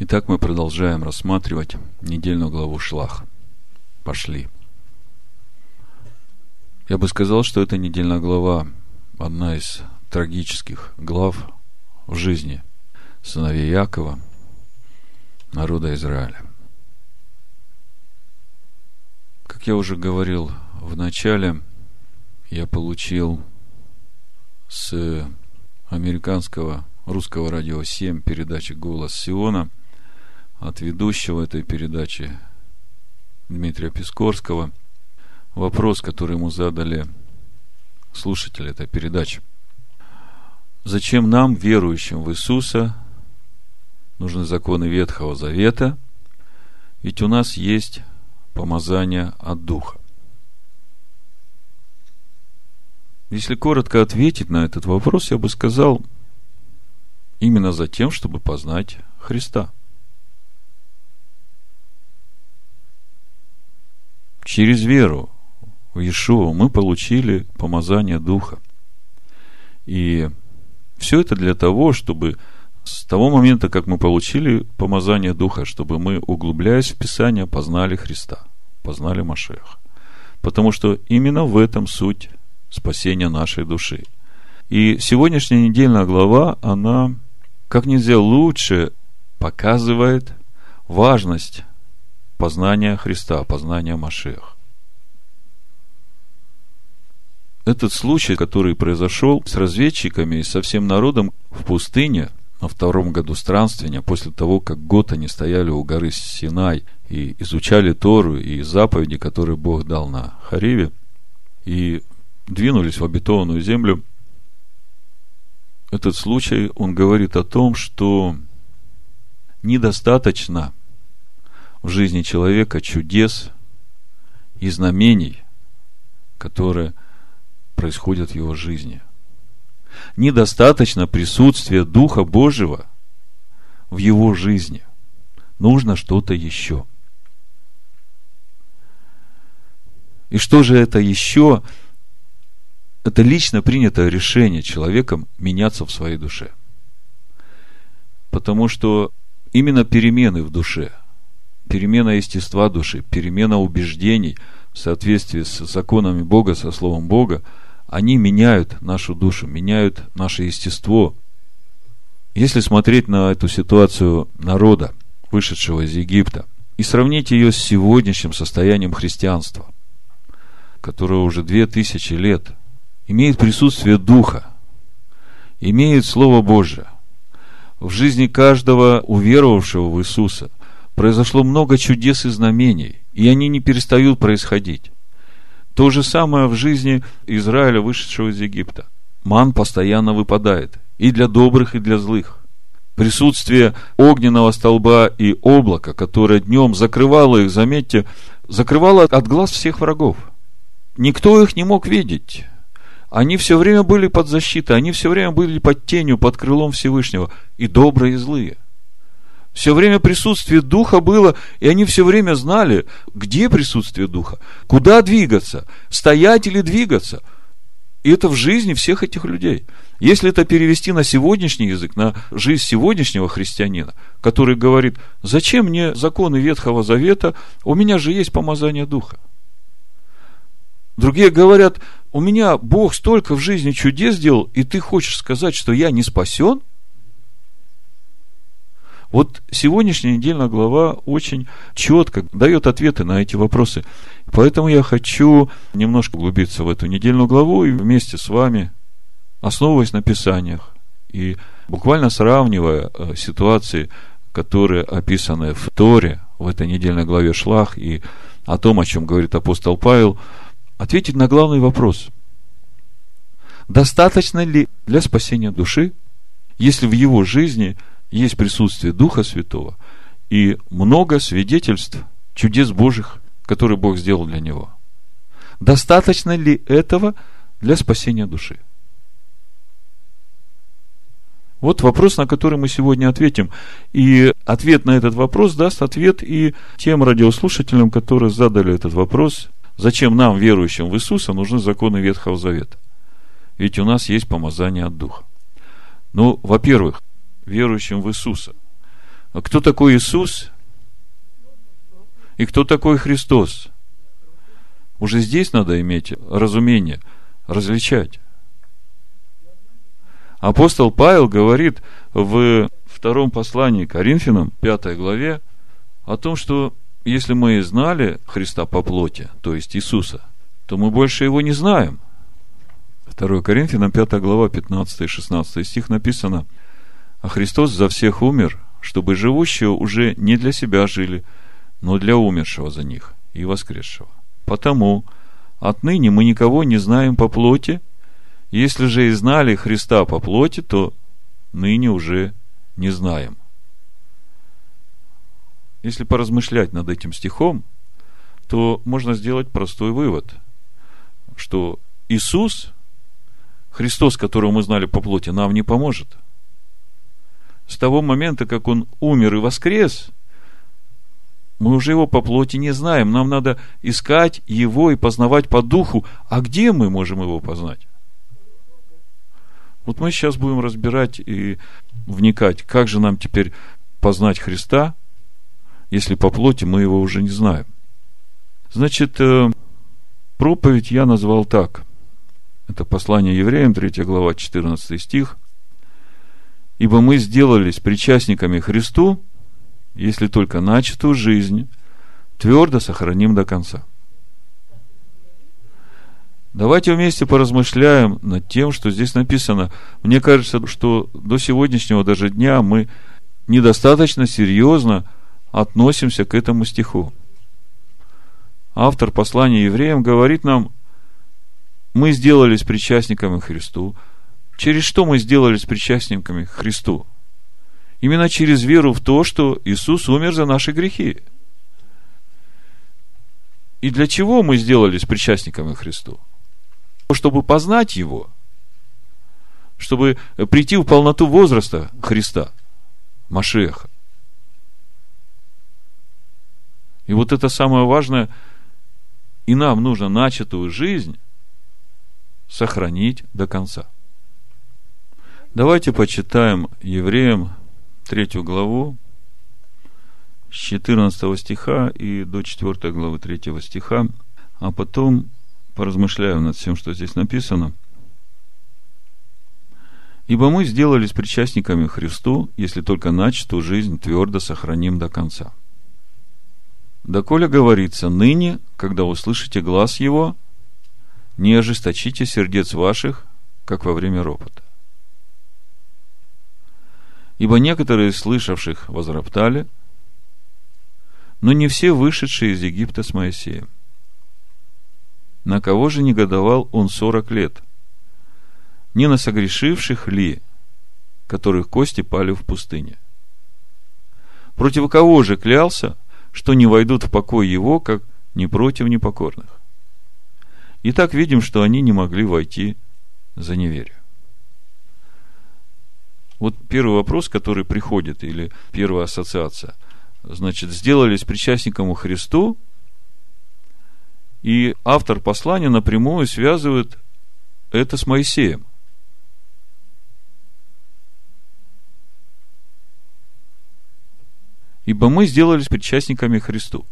Итак, мы продолжаем рассматривать недельную главу Шлах. Пошли. Я бы сказал, что эта недельная глава одна из трагических глав в жизни сыновей Якова, народа Израиля. Как я уже говорил в начале, я получил с американского русского радио 7 передачи «Голос Сиона» от ведущего этой передачи Дмитрия Пискорского вопрос, который ему задали слушатели этой передачи. Зачем нам, верующим в Иисуса, нужны законы Ветхого Завета, ведь у нас есть помазание от Духа. Если коротко ответить на этот вопрос, я бы сказал, именно за тем, чтобы познать Христа – Через веру в Иешуа мы получили помазание Духа. И все это для того, чтобы с того момента, как мы получили помазание Духа, чтобы мы, углубляясь в Писание, познали Христа, познали Машеха. Потому что именно в этом суть спасения нашей души. И сегодняшняя недельная глава, она как нельзя лучше показывает важность познания Христа, познания Машех. Этот случай, который произошел с разведчиками и со всем народом в пустыне на втором году странствования, после того, как год они стояли у горы Синай и изучали Тору и заповеди, которые Бог дал на Хариве, и двинулись в обетованную землю, этот случай, он говорит о том, что недостаточно – в жизни человека чудес и знамений, которые происходят в его жизни. Недостаточно присутствия Духа Божьего в его жизни. Нужно что-то еще. И что же это еще? Это лично принятое решение человеком меняться в своей душе. Потому что именно перемены в душе – перемена естества души, перемена убеждений в соответствии с законами Бога, со Словом Бога, они меняют нашу душу, меняют наше естество. Если смотреть на эту ситуацию народа, вышедшего из Египта, и сравнить ее с сегодняшним состоянием христианства, которое уже две тысячи лет имеет присутствие Духа, имеет Слово Божие, в жизни каждого уверовавшего в Иисуса – произошло много чудес и знамений, и они не перестают происходить. То же самое в жизни Израиля, вышедшего из Египта. Ман постоянно выпадает и для добрых, и для злых. Присутствие огненного столба и облака, которое днем закрывало их, заметьте, закрывало от глаз всех врагов. Никто их не мог видеть. Они все время были под защитой, они все время были под тенью, под крылом Всевышнего, и добрые, и злые. Все время присутствие Духа было, и они все время знали, где присутствие Духа, куда двигаться, стоять или двигаться. И это в жизни всех этих людей. Если это перевести на сегодняшний язык, на жизнь сегодняшнего христианина, который говорит, зачем мне законы Ветхого Завета, у меня же есть помазание Духа. Другие говорят, у меня Бог столько в жизни чудес сделал, и ты хочешь сказать, что я не спасен – вот сегодняшняя недельная глава очень четко дает ответы на эти вопросы. Поэтому я хочу немножко углубиться в эту недельную главу и вместе с вами, основываясь на Писаниях и буквально сравнивая э, ситуации, которые описаны в Торе, в этой недельной главе Шлах, и о том, о чем говорит апостол Павел, ответить на главный вопрос. Достаточно ли для спасения души, если в его жизни – есть присутствие Духа Святого и много свидетельств чудес Божьих, которые Бог сделал для него. Достаточно ли этого для спасения души? Вот вопрос, на который мы сегодня ответим. И ответ на этот вопрос даст ответ и тем радиослушателям, которые задали этот вопрос. Зачем нам, верующим в Иисуса, нужны законы Ветхого Завета? Ведь у нас есть помазание от Духа. Ну, во-первых, верующим в Иисуса. А кто такой Иисус? И кто такой Христос? Уже здесь надо иметь разумение, различать. Апостол Павел говорит в втором послании Коринфянам, пятой главе, о том, что если мы знали Христа по плоти, то есть Иисуса, то мы больше его не знаем. 2 Коринфянам 5 глава 15 и 16 стих написано, «А Христос за всех умер, чтобы живущие уже не для себя жили, но для умершего за них и воскресшего. Потому отныне мы никого не знаем по плоти, если же и знали Христа по плоти, то ныне уже не знаем. Если поразмышлять над этим стихом, то можно сделать простой вывод, что Иисус, Христос, которого мы знали по плоти, нам не поможет. С того момента, как Он умер и воскрес, мы уже Его по плоти не знаем. Нам надо искать Его и познавать по духу. А где мы можем Его познать? Вот мы сейчас будем разбирать и вникать, как же нам теперь познать Христа, если по плоти мы его уже не знаем. Значит, э, проповедь я назвал так. Это послание евреям, 3 глава, 14 стих. «Ибо мы сделались причастниками Христу, если только начатую жизнь твердо сохраним до конца». Давайте вместе поразмышляем над тем, что здесь написано. Мне кажется, что до сегодняшнего даже дня мы недостаточно серьезно относимся к этому стиху. Автор послания евреям говорит нам, мы сделались причастниками Христу. Через что мы сделались причастниками Христу? Именно через веру в то, что Иисус умер за наши грехи. И для чего мы сделались причастниками Христу? чтобы познать Его, чтобы прийти в полноту возраста Христа, Машеха. И вот это самое важное, и нам нужно начатую жизнь сохранить до конца. Давайте почитаем Евреям третью главу, с 14 стиха и до 4 главы 3 стиха, а потом поразмышляю над всем, что здесь написано. Ибо мы сделались причастниками Христу, если только начатую жизнь твердо сохраним до конца. Доколе говорится, ныне, когда услышите глаз Его, не ожесточите сердец ваших, как во время ропота. Ибо некоторые слышавших возроптали, но не все вышедшие из Египта с Моисеем. На кого же негодовал он сорок лет? Не на согрешивших ли, которых кости пали в пустыне? Против кого же клялся, что не войдут в покой его, как не против непокорных? И так видим, что они не могли войти за неверие. Вот первый вопрос, который приходит, или первая ассоциация. Значит, сделались причастником Христу, и автор послания напрямую связывает это с Моисеем. Ибо мы сделались причастниками Христу.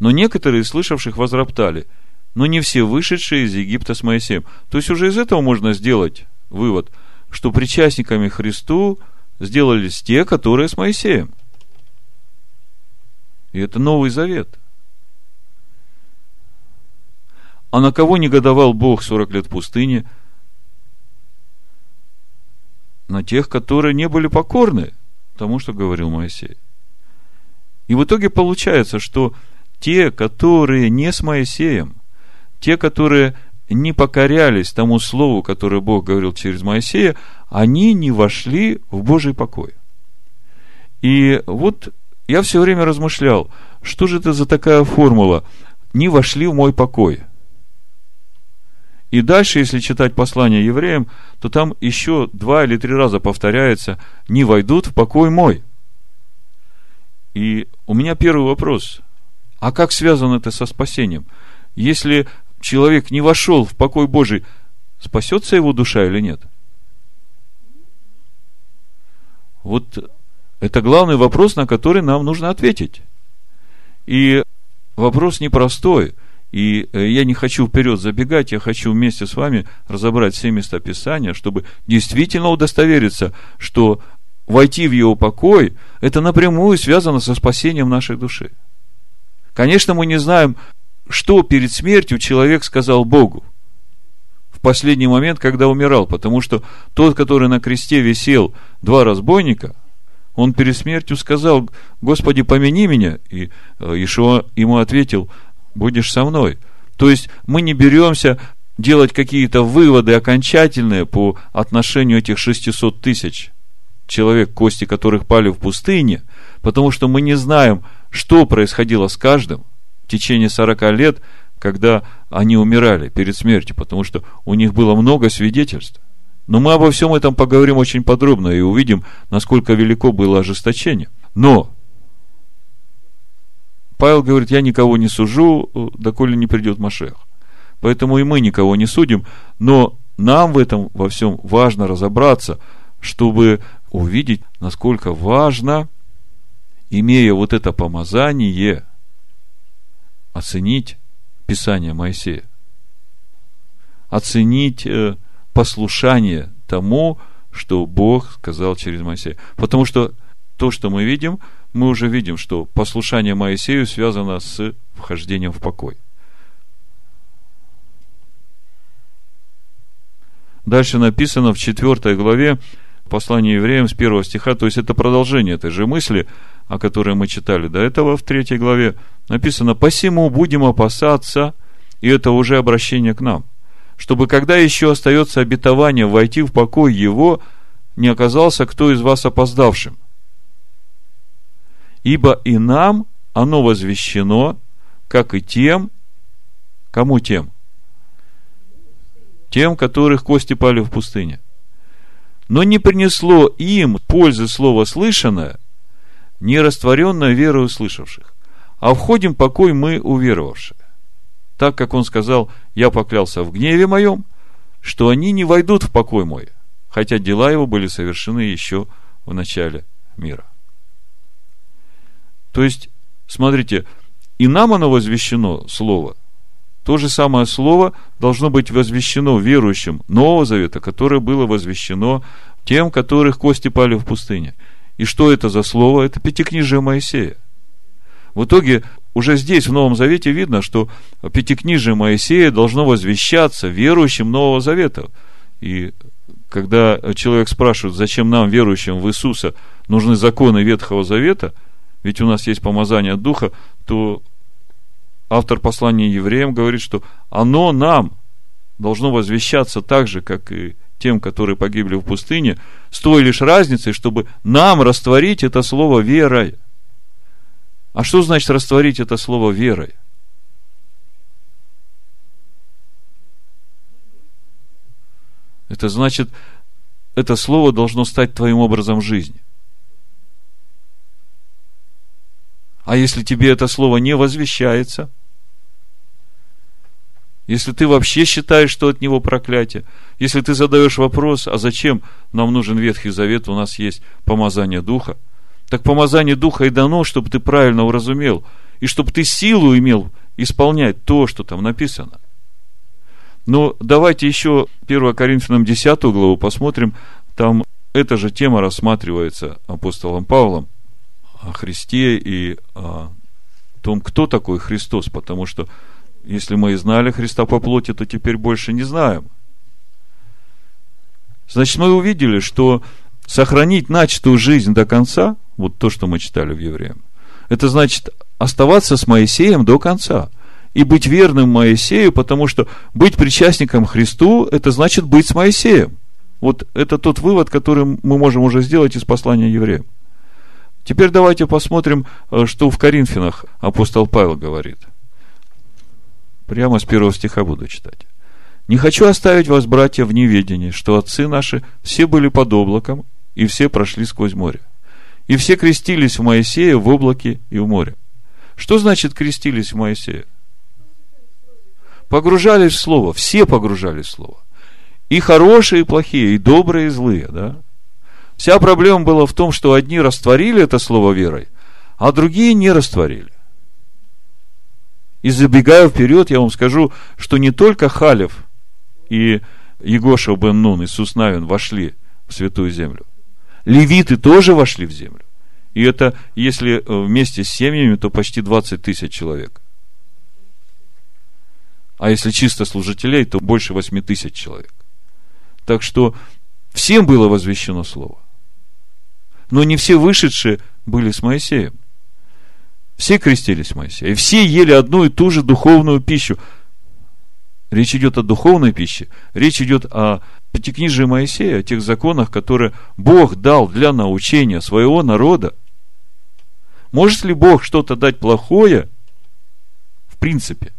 Но некоторые, слышавших, возроптали, но не все вышедшие из Египта с Моисеем. То есть уже из этого можно сделать вывод, что причастниками Христу сделались те, которые с Моисеем. И это Новый Завет – А на кого негодовал Бог 40 лет в пустыне? На тех, которые не были покорны тому, что говорил Моисей. И в итоге получается, что те, которые не с Моисеем, те, которые не покорялись тому слову, которое Бог говорил через Моисея, они не вошли в Божий покой. И вот я все время размышлял, что же это за такая формула? Не вошли в мой покой – и дальше, если читать послание евреям, то там еще два или три раза повторяется «не войдут в покой мой». И у меня первый вопрос. А как связано это со спасением? Если человек не вошел в покой Божий, спасется его душа или нет? Вот Это главный вопрос, на который нам нужно ответить. И вопрос непростой. И э, я не хочу вперед забегать, я хочу вместе с вами разобрать все места Писания, чтобы действительно удостовериться, что войти в его покой, это напрямую связано со спасением нашей души. Конечно, мы не знаем, что перед смертью человек сказал Богу в последний момент, когда умирал, потому что тот, который на кресте висел, два разбойника, он перед смертью сказал, Господи, помяни меня. И э, Ишуа ему ответил, будешь со мной. То есть мы не беремся делать какие-то выводы окончательные по отношению этих 600 тысяч человек, кости которых пали в пустыне, потому что мы не знаем, что происходило с каждым в течение 40 лет, когда они умирали перед смертью, потому что у них было много свидетельств. Но мы обо всем этом поговорим очень подробно и увидим, насколько велико было ожесточение. Но Павел говорит, я никого не сужу, доколе не придет Машех. Поэтому и мы никого не судим, но нам в этом во всем важно разобраться, чтобы увидеть, насколько важно, имея вот это помазание, оценить Писание Моисея. Оценить э, послушание тому, что Бог сказал через Моисея. Потому что то, что мы видим, мы уже видим, что послушание Моисею связано с вхождением в покой. Дальше написано в 4 главе послания евреям с первого стиха, то есть это продолжение этой же мысли, о которой мы читали до этого в третьей главе, написано «Посему будем опасаться», и это уже обращение к нам чтобы когда еще остается обетование войти в покой его, не оказался кто из вас опоздавшим. Ибо и нам оно возвещено, как и тем, кому тем? Тем, которых кости пали в пустыне. Но не принесло им пользы слова слышанное, не растворенное верой услышавших, а входим покой мы уверовавшие так как он сказал, я поклялся в гневе моем, что они не войдут в покой мой, хотя дела его были совершены еще в начале мира. То есть, смотрите, и нам оно возвещено, Слово. То же самое Слово должно быть возвещено верующим Нового Завета, которое было возвещено тем, которых кости пали в пустыне. И что это за Слово? Это Пятикнижие Моисея. В итоге уже здесь, в Новом Завете, видно, что Пятикнижие Моисея должно возвещаться верующим Нового Завета. И когда человек спрашивает, зачем нам, верующим в Иисуса, нужны законы Ветхого Завета, ведь у нас есть помазание Духа, то автор послания евреям говорит, что оно нам должно возвещаться так же, как и тем, которые погибли в пустыне, с той лишь разницей, чтобы нам растворить это слово верой. А что значит растворить это слово верой? Это значит, это слово должно стать твоим образом жизни. А если тебе это слово не возвещается, если ты вообще считаешь, что от него проклятие, если ты задаешь вопрос, а зачем нам нужен Ветхий Завет, у нас есть помазание Духа – так помазание Духа и дано, чтобы ты правильно уразумел, и чтобы ты силу имел исполнять то, что там написано. Но давайте еще 1 Коринфянам 10 главу посмотрим. Там эта же тема рассматривается апостолом Павлом о Христе и о том, кто такой Христос, потому что если мы и знали Христа по плоти, то теперь больше не знаем. Значит, мы увидели, что сохранить начатую жизнь до конца – вот то, что мы читали в Евреям. Это значит оставаться с Моисеем до конца. И быть верным Моисею, потому что быть причастником Христу, это значит быть с Моисеем. Вот это тот вывод, который мы можем уже сделать из послания евреям. Теперь давайте посмотрим, э, что в Коринфянах апостол Павел говорит. Прямо с первого стиха буду читать. «Не хочу оставить вас, братья, в неведении, что отцы наши все были под облаком, и все прошли сквозь море. И все крестились в Моисея в облаке и в море. Что значит крестились в Моисея? Погружались в Слово. Все погружались в Слово. И хорошие, и плохие, и добрые, и злые, да? Вся проблема была в том, что одни растворили это слово верой, а другие не растворили. И забегая вперед, я вам скажу, что не только Халев и Егоша бен Нун, Иисус Навин вошли в Святую Землю. Левиты тоже вошли в землю. И это, если э, вместе с семьями, то почти 20 тысяч человек. А если чисто служителей, то больше 8 тысяч человек. Так что всем было возвещено Слово. Но не все вышедшие были с Моисеем. Все крестились Моисея. И все ели одну и ту же духовную пищу. Речь идет о духовной пище. Речь идет о пятикнижии Моисея, о тех законах, которые Бог дал для научения своего народа. Может ли Бог что-то дать плохое? В принципе.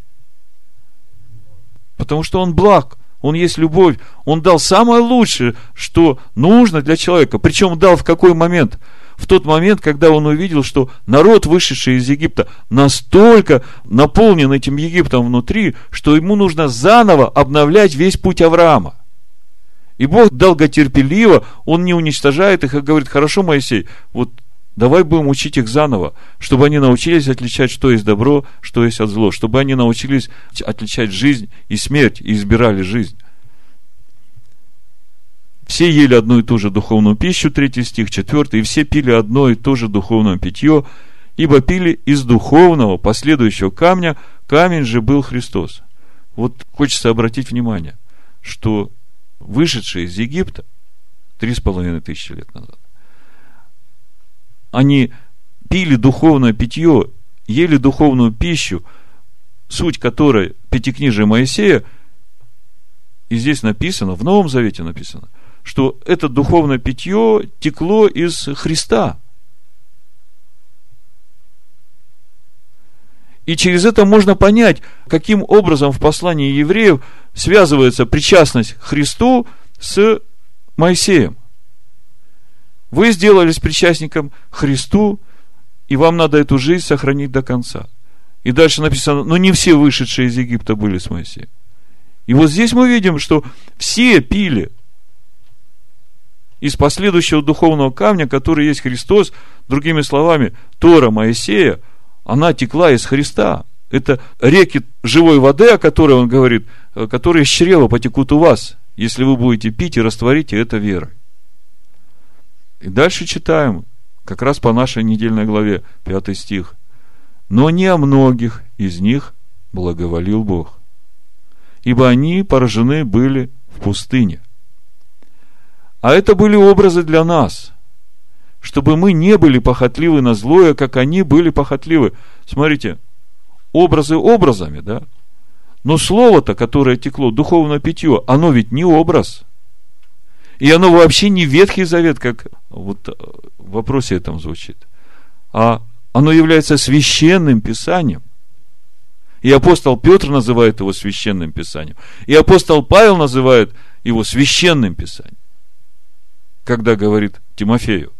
Потому что Он благ. Он есть любовь. Он дал самое лучшее, что нужно для человека. Причем дал в какой момент? В тот момент, когда он увидел, что народ, вышедший из Египта, настолько наполнен этим Египтом внутри, что ему нужно заново обновлять весь путь Авраама. И Бог долготерпеливо, Он не уничтожает их, а говорит, хорошо, Моисей, вот давай будем учить их заново, чтобы они научились отличать, что есть добро, что есть от зло, чтобы они научились отличать жизнь и смерть, и избирали жизнь. Все ели одну и ту же духовную пищу, третий стих, четвертый, и все пили одно и то же духовное питье, ибо пили из духовного последующего камня, камень же был Христос. Вот хочется обратить внимание, что вышедшие из Египта три с половиной тысячи лет назад, они пили духовное питье, ели духовную пищу, суть которой пятикнижие Моисея, и здесь написано, в Новом Завете написано – что это духовное питье текло из Христа. И через это можно понять, каким образом в послании евреев связывается причастность Христу с Моисеем. Вы сделались причастником Христу, и вам надо эту жизнь сохранить до конца. И дальше написано, но не все вышедшие из Египта были с Моисеем. И вот здесь мы видим, что все пили из последующего духовного камня, который есть Христос, другими словами, Тора Моисея, она текла из Христа. Это реки живой воды, о которой он говорит, э, которые из чрева потекут у вас, если вы будете пить и растворите это верой. И дальше читаем, как раз по нашей недельной главе, пятый стих. Но не о многих из них благоволил Бог, ибо они поражены были в пустыне – а это были образы для нас, чтобы мы не были похотливы на злое, как они были похотливы. Смотрите, образы образами, да? Но слово-то, которое текло, духовное питье, оно ведь не образ. И оно вообще не Ветхий Завет, как вот в вопросе этом звучит. А оно является священным писанием. И апостол Петр называет его священным писанием. И апостол Павел называет его священным писанием когда говорит Тимофею,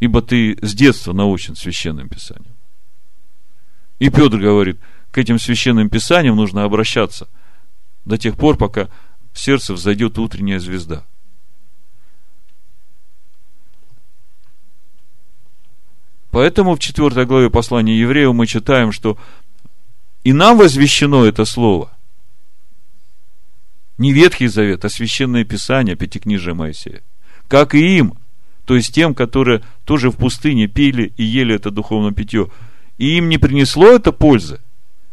ибо ты с детства научен священным писанием. И Петр говорит, к этим священным писаниям нужно обращаться до тех пор, пока в сердце взойдет утренняя звезда. Поэтому в 4 главе послания евреев мы читаем, что и нам возвещено это слово. Не Ветхий Завет, а Священное Писание, Пятикнижие Моисея как и им, то есть тем, которые тоже в пустыне пили и ели это духовное питье. И им не принесло это пользы,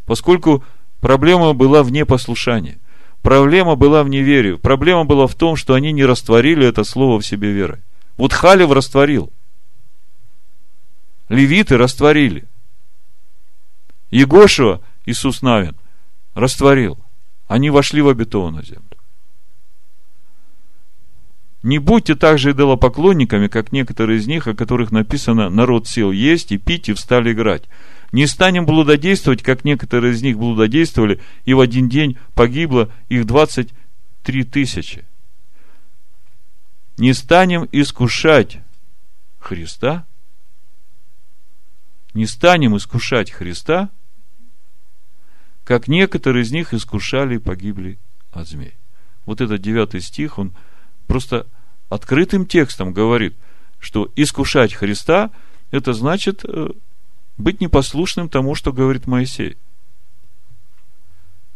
поскольку проблема была в непослушании. Проблема была в неверии. Проблема была в том, что они не растворили это слово в себе верой. Вот Халев растворил. Левиты растворили. Егошева, Иисус Навин, растворил. Они вошли в обетованную землю. Не будьте также идолопоклонниками, как некоторые из них, о которых написано «народ сел есть и пить и встали играть». Не станем блудодействовать, как некоторые из них блудодействовали, и в один день погибло их 23 тысячи. Не станем искушать Христа, не станем искушать Христа, как некоторые из них искушали и погибли от змей. Вот этот девятый стих, он просто открытым текстом говорит, что искушать Христа – это значит э, быть непослушным тому, что говорит Моисей.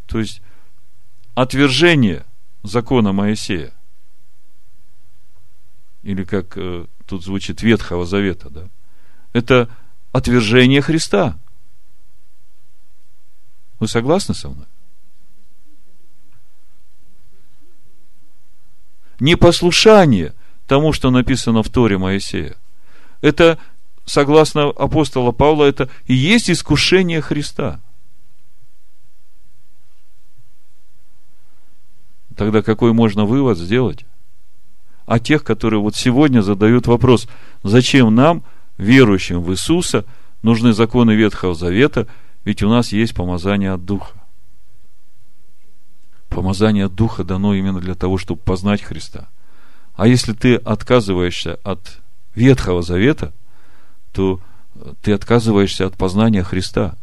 То есть, отвержение закона Моисея, или как э, тут звучит Ветхого Завета, да, это отвержение Христа. Вы согласны со мной? Непослушание тому, что написано в Торе Моисея. Это, согласно апостола Павла, это и есть искушение Христа. Тогда какой можно вывод сделать? А тех, которые вот сегодня задают вопрос, зачем нам, верующим в Иисуса, нужны законы Ветхого Завета, ведь у нас есть помазание от Духа. Помазание Духа дано именно для того, чтобы познать Христа. А если ты отказываешься от Ветхого Завета, то ты отказываешься от познания Христа.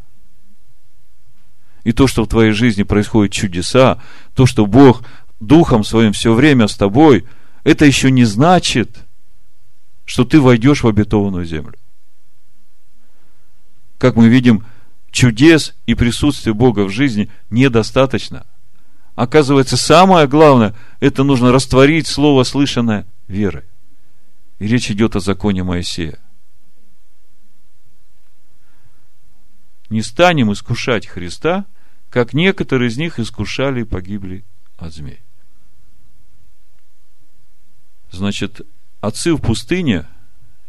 И то, что в твоей жизни происходят чудеса, то, что Бог Духом Своим все время с тобой, это еще не значит, что ты войдешь в обетованную землю. Как мы видим, чудес и присутствия Бога в жизни недостаточно. Оказывается, самое главное, это нужно растворить слово, слышанное верой. И речь идет о законе Моисея. Не станем искушать Христа, как некоторые из них искушали и погибли от змей. Значит, отцы в пустыне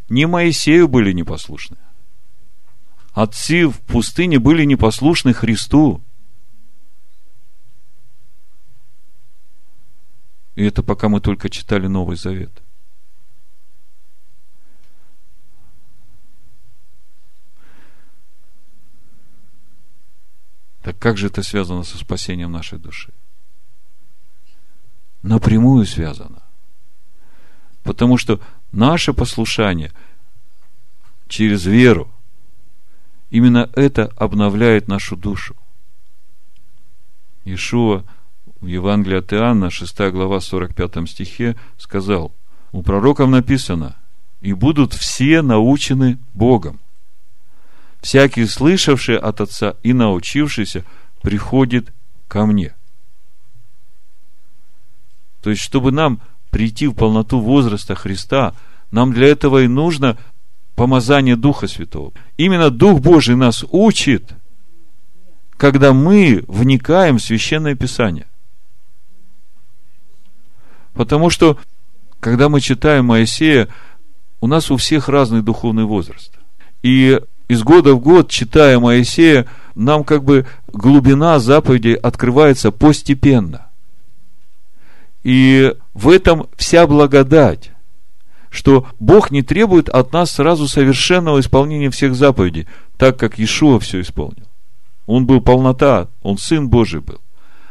не Моисею были непослушны отцы в пустыне были непослушны Христу. И это пока мы только читали Новый Завет. Так как же это связано со спасением нашей души? Напрямую связано. Потому что наше послушание через веру – Именно это обновляет нашу душу. Ишуа в Евангелии от Иоанна, 6 глава, 45 стихе, сказал, у пророков написано, и будут все научены Богом. Всякий, слышавший от Отца и научившийся, приходит ко мне. То есть, чтобы нам прийти в полноту возраста Христа, нам для этого и нужно помазание Духа Святого. Именно Дух Божий нас учит, когда мы вникаем в Священное Писание. Потому что, когда мы читаем Моисея, у нас у всех разный духовный возраст. И из года в год, читая Моисея, нам как бы глубина заповедей открывается постепенно. И в этом вся благодать что Бог не требует от нас сразу совершенного исполнения всех заповедей, так как Иешуа все исполнил. Он был полнота, он Сын Божий был.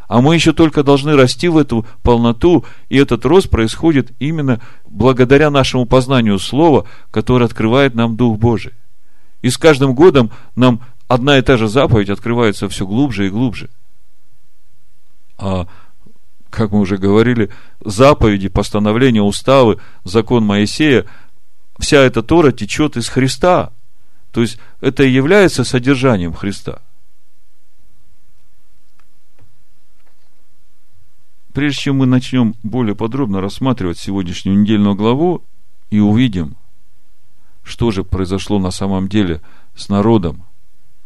А мы еще только должны расти в эту полноту, и этот рост происходит именно благодаря нашему познанию Слова, которое открывает нам Дух Божий. И с каждым годом нам одна и та же заповедь открывается все глубже и глубже. А как мы уже говорили, заповеди, постановления, уставы, закон Моисея, вся эта Тора течет из Христа. То есть, это и является содержанием Христа. Прежде чем мы начнем более подробно рассматривать сегодняшнюю недельную главу и увидим, что же произошло на самом деле с народом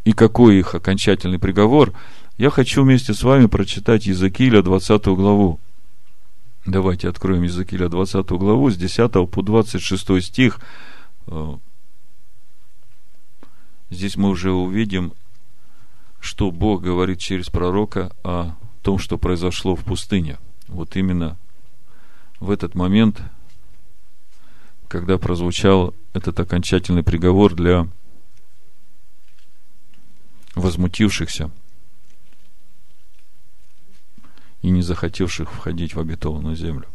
и какой их окончательный приговор – я хочу вместе с вами прочитать Иезекииля 20 главу. Давайте откроем Иезекииля 20 главу с 10 по 26 стих. Э, здесь мы уже увидим, что Бог говорит через пророка о том, что произошло в пустыне. Вот именно в этот момент, когда прозвучал этот окончательный приговор для возмутившихся – и не захотевших входить в обетованную землю.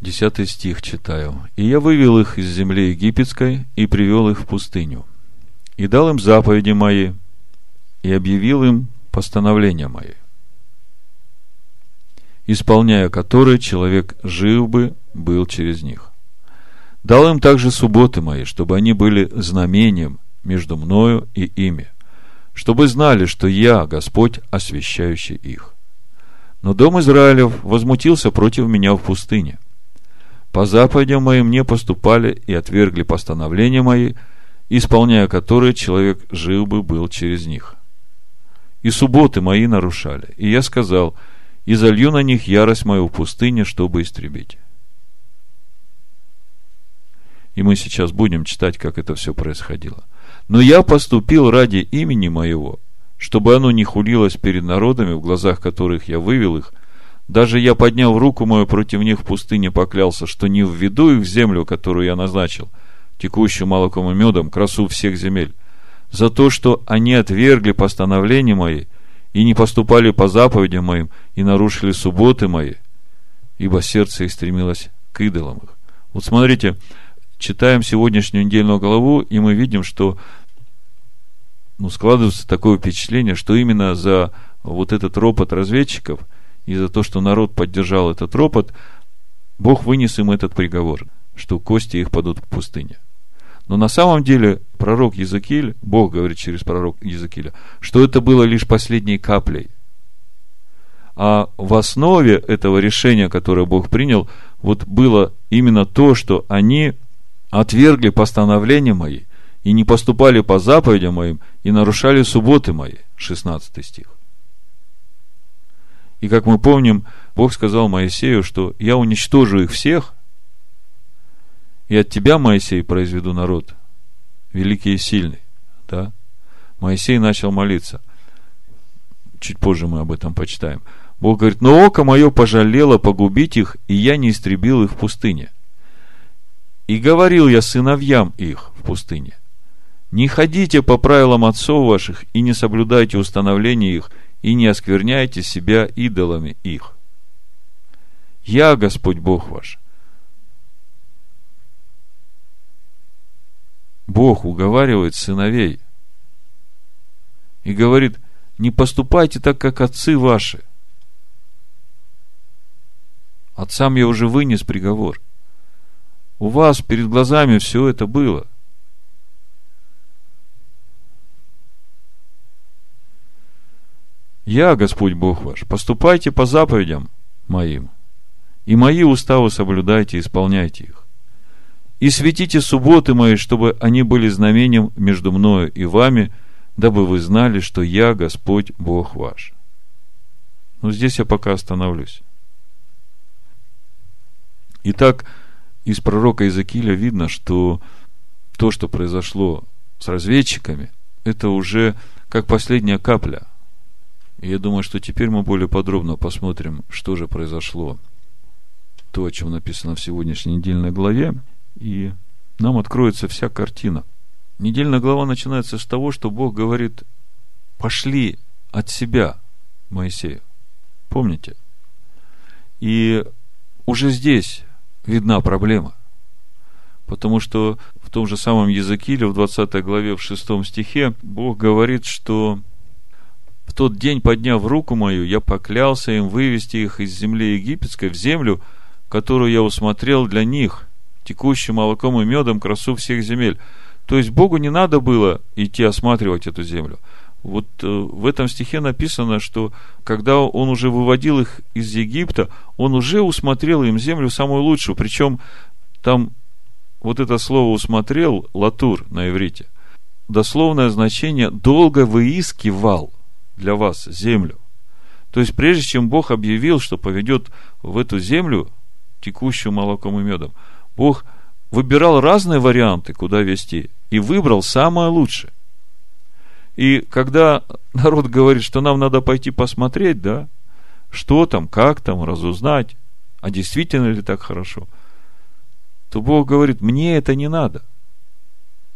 Десятый стих читаю. «И я вывел их из земли египетской и привел их в пустыню, и дал им заповеди мои, и объявил им постановления мои». исполняя которые человек жив бы был через них. Дал им также субботы мои, чтобы они были знамением между мною и ими, чтобы знали, что я, Господь, освящающий их. Но дом Израилев возмутился против меня в пустыне. По заповедям моим не поступали и отвергли постановления мои, исполняя которые человек жил бы был через них. И субботы мои нарушали. И я сказал, и залью на них ярость мою в пустыне, чтобы истребить. И мы сейчас будем читать, как это все происходило. Но я поступил ради имени моего, чтобы оно не хулилось перед народами, в глазах которых я вывел их. Даже я, поднял руку мою против них в пустыне, поклялся, что не введу их в землю, которую я назначил, текущую молоком и медом, красу всех земель, за то, что они отвергли постановления мои и не поступали по заповедям моим и нарушили субботы мои, ибо сердце их стремилось к идолам их. Вот смотрите, читаем сегодняшнюю недельную главу, и мы видим, что ну, складывается такое впечатление, что именно за вот этот ропот разведчиков и за то, что народ поддержал этот ропот, Бог вынес им этот приговор, что кости их падут в пустыне. Но на самом деле пророк Языкиль, Бог говорит через пророк Языкиля, что это было лишь последней каплей. А в основе этого решения, которое Бог принял, вот было именно то, что они отвергли постановления мои и не поступали по заповедям моим и нарушали субботы мои. 16 стих. И как мы помним, Бог сказал Моисею, что я уничтожу их всех, и от тебя, Моисей, произведу народ, великий и сильный. Да? Моисей начал молиться. Чуть позже мы об этом почитаем. Бог говорит, но око мое пожалело погубить их, и я не истребил их в пустыне. И говорил я сыновьям их в пустыне, не ходите по правилам отцов ваших и не соблюдайте установления их, и не оскверняйте себя идолами их. Я Господь Бог ваш, Бог уговаривает сыновей и говорит, не поступайте так, как отцы ваши. Отцам я уже вынес приговор. У вас перед глазами все это было. Я, Господь Бог ваш, поступайте по заповедям моим, и мои уставы соблюдайте, исполняйте их. И светите субботы мои, чтобы они были знамением между мною и вами, дабы вы знали, что я Господь Бог ваш. Ну, здесь я пока остановлюсь. Итак, из пророка Иезекииля видно, что то, что произошло с разведчиками, это уже как последняя капля. И я думаю, что теперь мы более подробно посмотрим, что же произошло. То, о чем написано в сегодняшней недельной главе и нам откроется вся картина. Недельная глава начинается с того, что Бог говорит, пошли от себя Моисею. Помните? И уже здесь видна проблема. Потому что в том же самом Языкиле, в 20 главе, в 6 стихе, Бог говорит, что в тот день, подняв руку мою, я поклялся им вывести их из земли египетской в землю, которую я усмотрел для них, текущим молоком и медом красу всех земель. То есть Богу не надо было идти осматривать эту землю. Вот э, в этом стихе написано, что когда он уже выводил их из Египта, он уже усмотрел им землю самую лучшую. Причем там вот это слово усмотрел, латур на иврите, дословное значение долго выискивал для вас землю. То есть, прежде чем Бог объявил, что поведет в эту землю, текущую молоком и медом, Бог выбирал разные варианты, куда вести, и выбрал самое лучшее. И когда народ говорит, что нам надо пойти посмотреть, да, что там, как там, разузнать, а действительно ли так хорошо, то Бог говорит, мне это не надо.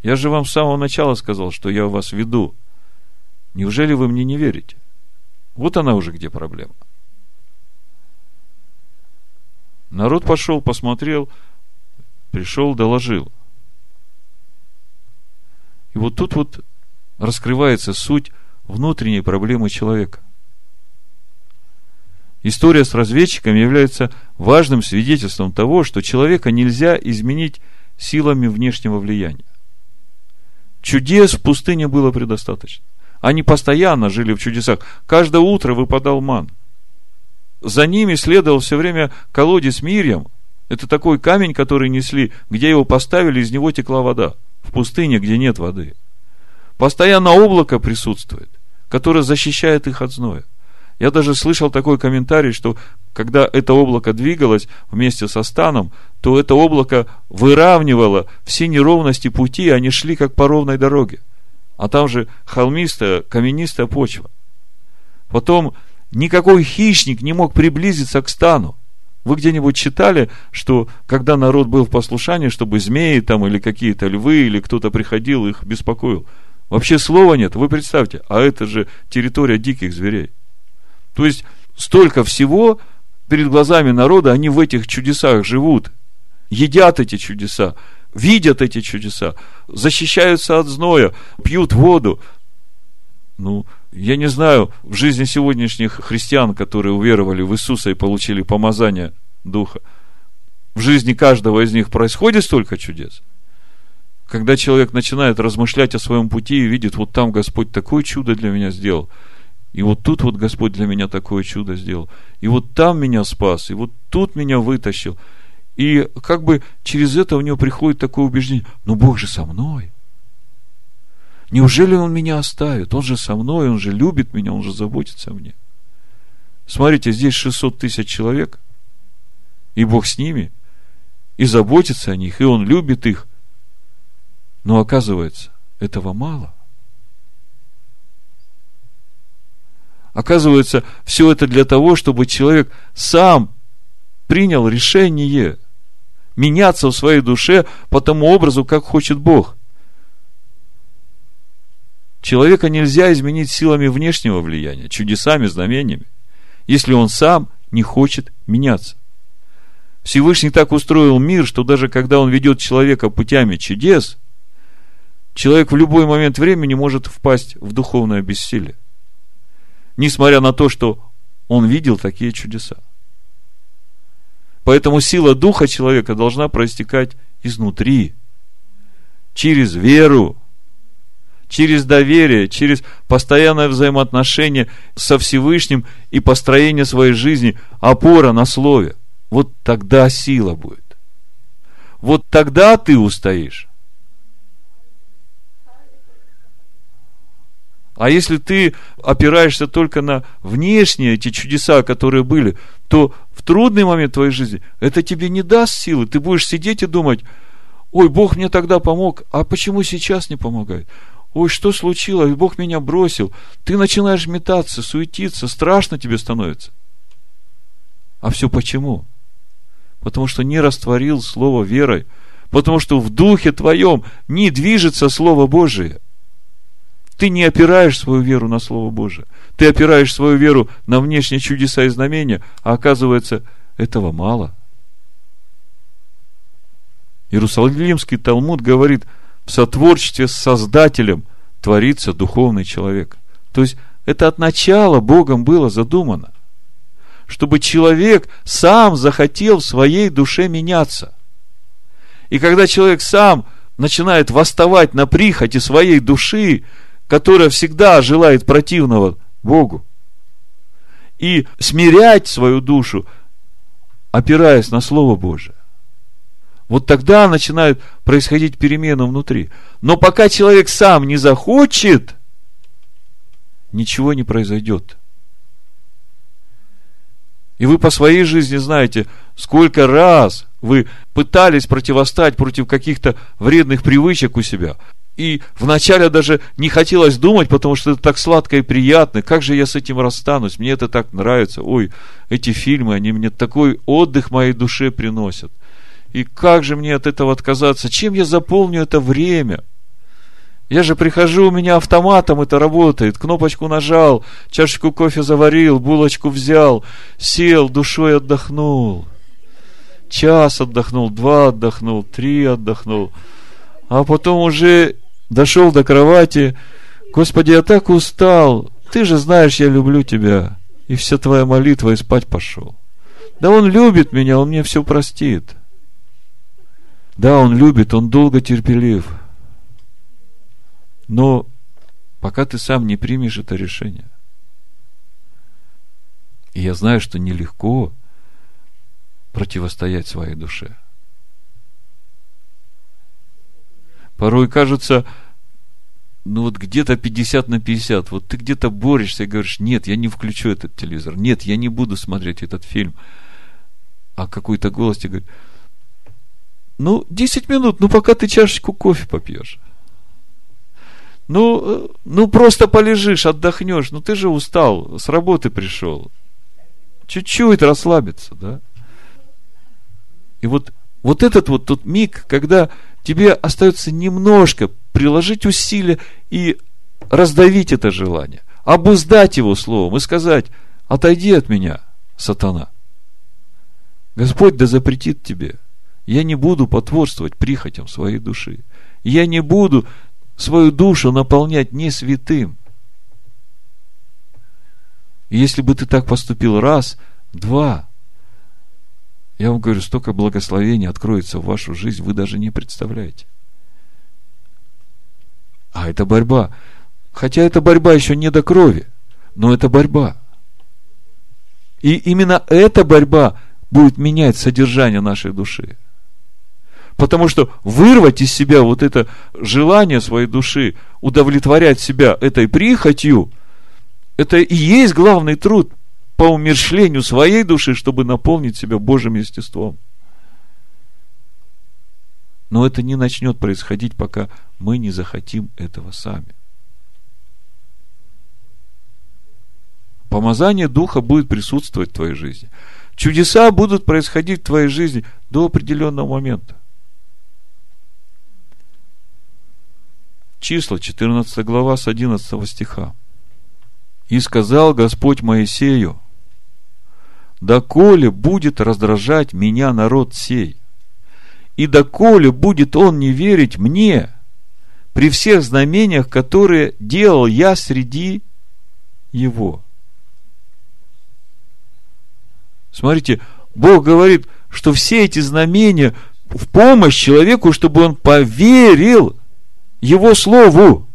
Я же вам с самого начала сказал, что я вас веду. Неужели вы мне не верите? Вот она уже где проблема. Народ пошел, посмотрел, пришел, доложил. И вот тут вот раскрывается суть внутренней проблемы человека. История с разведчиком является важным свидетельством того, что человека нельзя изменить силами внешнего влияния. Чудес в пустыне было предостаточно. Они постоянно жили в чудесах. Каждое утро выпадал ман. За ними следовал все время колодец Мирьям. Это такой камень, который несли, где его поставили, из него текла вода. В пустыне, где нет воды. Постоянно облако присутствует, которое защищает их от зноя. Я даже слышал такой комментарий, что когда это облако двигалось вместе со станом, то это облако выравнивало все неровности пути, они шли как по ровной дороге. А там же холмистая, каменистая почва. Потом никакой хищник не мог приблизиться к стану. Вы где-нибудь читали, что когда народ был в послушании, чтобы змеи там или какие-то львы или кто-то приходил, их беспокоил? Вообще слова нет, вы представьте, а это же территория диких зверей. То есть, столько всего перед глазами народа, они в этих чудесах живут, едят эти чудеса, видят эти чудеса, защищаются от зноя, пьют воду. Ну, я не знаю, в жизни сегодняшних христиан, которые уверовали в Иисуса и получили помазание Духа, в жизни каждого из них происходит столько чудес. Когда человек начинает размышлять о своем пути и видит, вот там Господь такое чудо для меня сделал – и вот тут вот Господь для меня такое чудо сделал. И вот там меня спас, и вот тут меня вытащил. И как бы через это у него приходит такое убеждение, ну Бог же со мной. Неужели Он меня оставит? Он же со мной, Он же любит меня, Он же заботится о мне. Смотрите, здесь 600 тысяч человек, и Бог с ними, и заботится о них, и Он любит их. Но оказывается, этого мало – Оказывается, все это для того, чтобы человек сам принял решение меняться в своей душе по тому образу, как хочет Бог. Человека нельзя изменить силами внешнего влияния, чудесами, знамениями, если он сам не хочет меняться. Всевышний так устроил мир, что даже когда он ведет человека путями чудес, человек в любой момент времени может впасть в духовное бессилие несмотря на то, что он видел такие чудеса. Поэтому сила духа человека должна проистекать изнутри, через веру, через доверие, через постоянное взаимоотношение со Всевышним и построение своей жизни, опора на слове. Вот тогда сила будет. Вот тогда ты устоишь. А если ты опираешься только на внешние эти чудеса, которые были, то в трудный момент твоей жизни это тебе не даст силы. Ты будешь сидеть и думать, ой, Бог мне тогда помог, а почему сейчас не помогает? Ой, что случилось? Бог меня бросил. Ты начинаешь метаться, суетиться, страшно тебе становится. А все почему? Потому что не растворил Слово верой. Потому что в духе твоем не движется Слово Божие – ты не опираешь свою веру на Слово Божие. Ты опираешь свою веру на внешние чудеса и знамения, а оказывается, этого мало. Иерусалимский Талмуд говорит, в сотворчестве с Создателем творится духовный человек. То есть, это от начала Богом было задумано. Чтобы человек сам захотел в своей душе меняться. И когда человек сам начинает восставать на прихоти своей души, которая всегда желает противного Богу, и смирять свою душу, опираясь на Слово Божие. Вот тогда начинают происходить перемены внутри. Но пока человек сам не захочет, ничего не произойдет. И вы по своей жизни знаете, сколько раз вы пытались противостать против каких-то вредных привычек у себя, и вначале даже не хотелось думать, потому что это так сладко и приятно. Как же я с этим расстанусь? Мне это так нравится. Ой, эти фильмы, они мне такой отдых моей душе приносят. И как же мне от этого отказаться? Чем я заполню это время? Я же прихожу, у меня автоматом это работает. Кнопочку нажал, чашечку кофе заварил, булочку взял, сел, душой отдохнул. Час отдохнул, два отдохнул, три отдохнул. А потом уже дошел до кровати. Господи, я так устал. Ты же знаешь, я люблю тебя. и вся твоя молитва, и спать пошел. Да он любит меня, он мне все простит. Да, он любит, он долго терпелив. Но пока ты сам не примешь это решение. И я знаю, что нелегко противостоять своей душе. Порой кажется, ну вот где-то 50 на 50. Вот ты где-то борешься и говоришь, нет, я не включу этот телевизор. Нет, я не буду смотреть этот фильм. А какой-то голос тебе говорит, ну, 10 минут, ну, пока ты чашечку кофе попьешь. Ну, э, ну, просто полежишь, отдохнешь. Ну, ты же устал, с работы пришел. Чуть-чуть расслабиться, да? И вот, вот этот вот тот миг, когда тебе остается немножко приложить усилия и раздавить это желание, обуздать его словом и сказать, отойди от меня, сатана. Господь да запретит тебе. Я не буду потворствовать прихотям своей души. Я не буду свою душу наполнять не святым. Если бы ты так поступил раз, два, я вам говорю, столько благословений откроется в вашу жизнь, вы даже не представляете. А это борьба. Хотя эта борьба еще не до крови, но это борьба. И именно эта борьба будет менять содержание нашей души. Потому что вырвать из себя вот это желание своей души, удовлетворять себя этой прихотью, это и есть главный труд по умершлению своей души, чтобы наполнить себя Божьим естеством. Но это не начнет происходить, пока мы не захотим этого сами. Помазание Духа будет присутствовать в твоей жизни. Чудеса будут происходить в твоей жизни до определенного момента. Числа, 14 глава, с 11 стиха. «И сказал Господь Моисею, доколе будет раздражать меня народ сей, и доколе будет он не верить мне при всех знамениях, которые делал я среди его. Смотрите, Бог говорит, что все эти знамения в помощь человеку, чтобы он поверил его слову.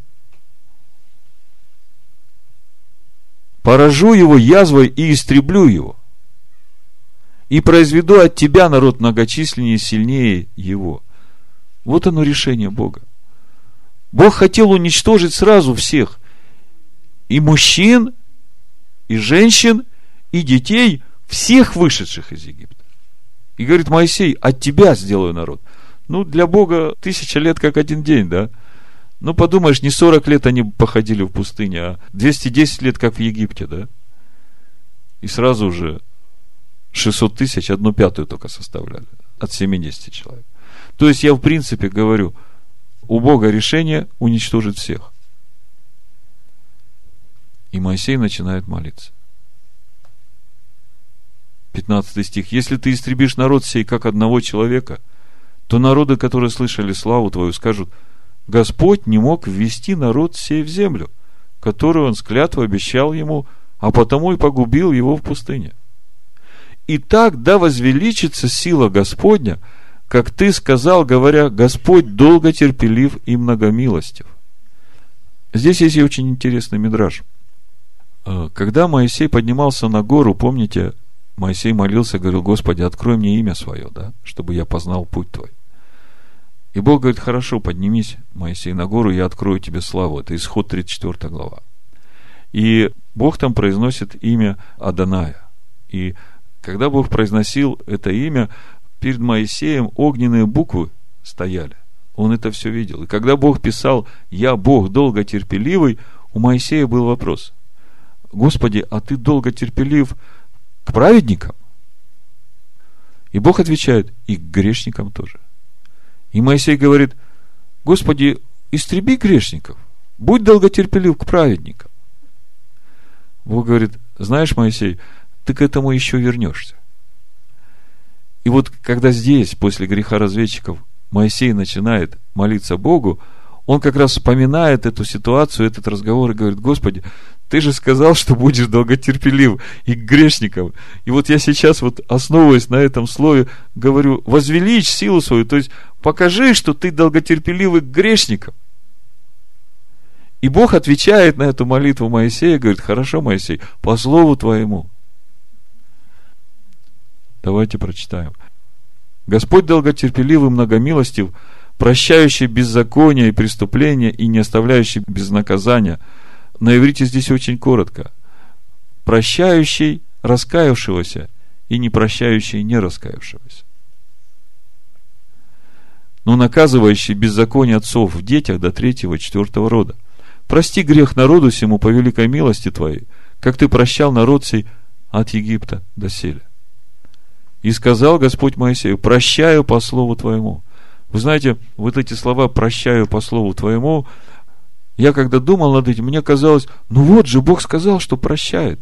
Поражу его язвой и истреблю его и произведу от тебя народ многочисленнее сильнее его. Вот оно решение Бога. Бог хотел уничтожить сразу всех. И мужчин, и женщин, и детей, всех вышедших из Египта. И говорит, Моисей, от тебя сделаю народ. Ну, для Бога тысяча лет как один день, да? Ну, подумаешь, не 40 лет они походили в пустыне, а 210 лет, как в Египте, да? И сразу уже 600 тысяч одну пятую только составляли от 70 человек. То есть я в принципе говорю, у Бога решение уничтожить всех. И Моисей начинает молиться. 15 стих. Если ты истребишь народ сей как одного человека, то народы, которые слышали славу твою, скажут, Господь не мог ввести народ сей в землю, которую он с клятвой обещал ему, а потому и погубил его в пустыне. И так да возвеличится сила Господня, как ты сказал, говоря, Господь долго терпелив и многомилостив. Здесь есть и очень интересный мидраж. Э, когда Моисей поднимался на гору, помните, Моисей молился, говорил, Господи, открой мне имя свое, да, чтобы я познал путь твой. И Бог говорит, хорошо, поднимись, Моисей, на гору, я открою тебе славу. Это исход 34 глава. И Бог там произносит имя Аданая. И когда Бог произносил это имя, перед Моисеем огненные буквы стояли. Он это все видел. И когда Бог писал «Я Бог долготерпеливый», у Моисея был вопрос. Господи, а ты долготерпелив к праведникам? И Бог отвечает, и к грешникам тоже. И Моисей говорит, Господи, истреби грешников, будь долготерпелив к праведникам. Бог говорит, знаешь, Моисей, ты к этому еще вернешься. И вот когда здесь, после греха разведчиков, Моисей начинает молиться Богу, он как раз вспоминает эту ситуацию, этот разговор и говорит, Господи, ты же сказал, что будешь долготерпелив и к грешникам. И вот я сейчас, вот основываясь на этом слове, говорю, возвеличь силу свою, то есть покажи, что ты долготерпеливый к грешникам. И Бог отвечает на эту молитву Моисея, говорит, хорошо, Моисей, по слову твоему. Давайте прочитаем. Господь долготерпеливый, многомилостив, прощающий беззаконие и преступления и не оставляющий без наказания. На иврите здесь очень коротко. Прощающий раскаявшегося и не прощающий не раскаявшегося. Но наказывающий беззаконие отцов в детях до третьего, четвертого рода – Прости грех народу всему по великой милости Твоей, как Ты прощал народ сей от Египта до селя. И сказал Господь Моисею, прощаю по слову Твоему. Вы знаете, вот эти слова «прощаю по слову Твоему», я когда думал над этим, мне казалось, ну вот же, Бог сказал, что прощает.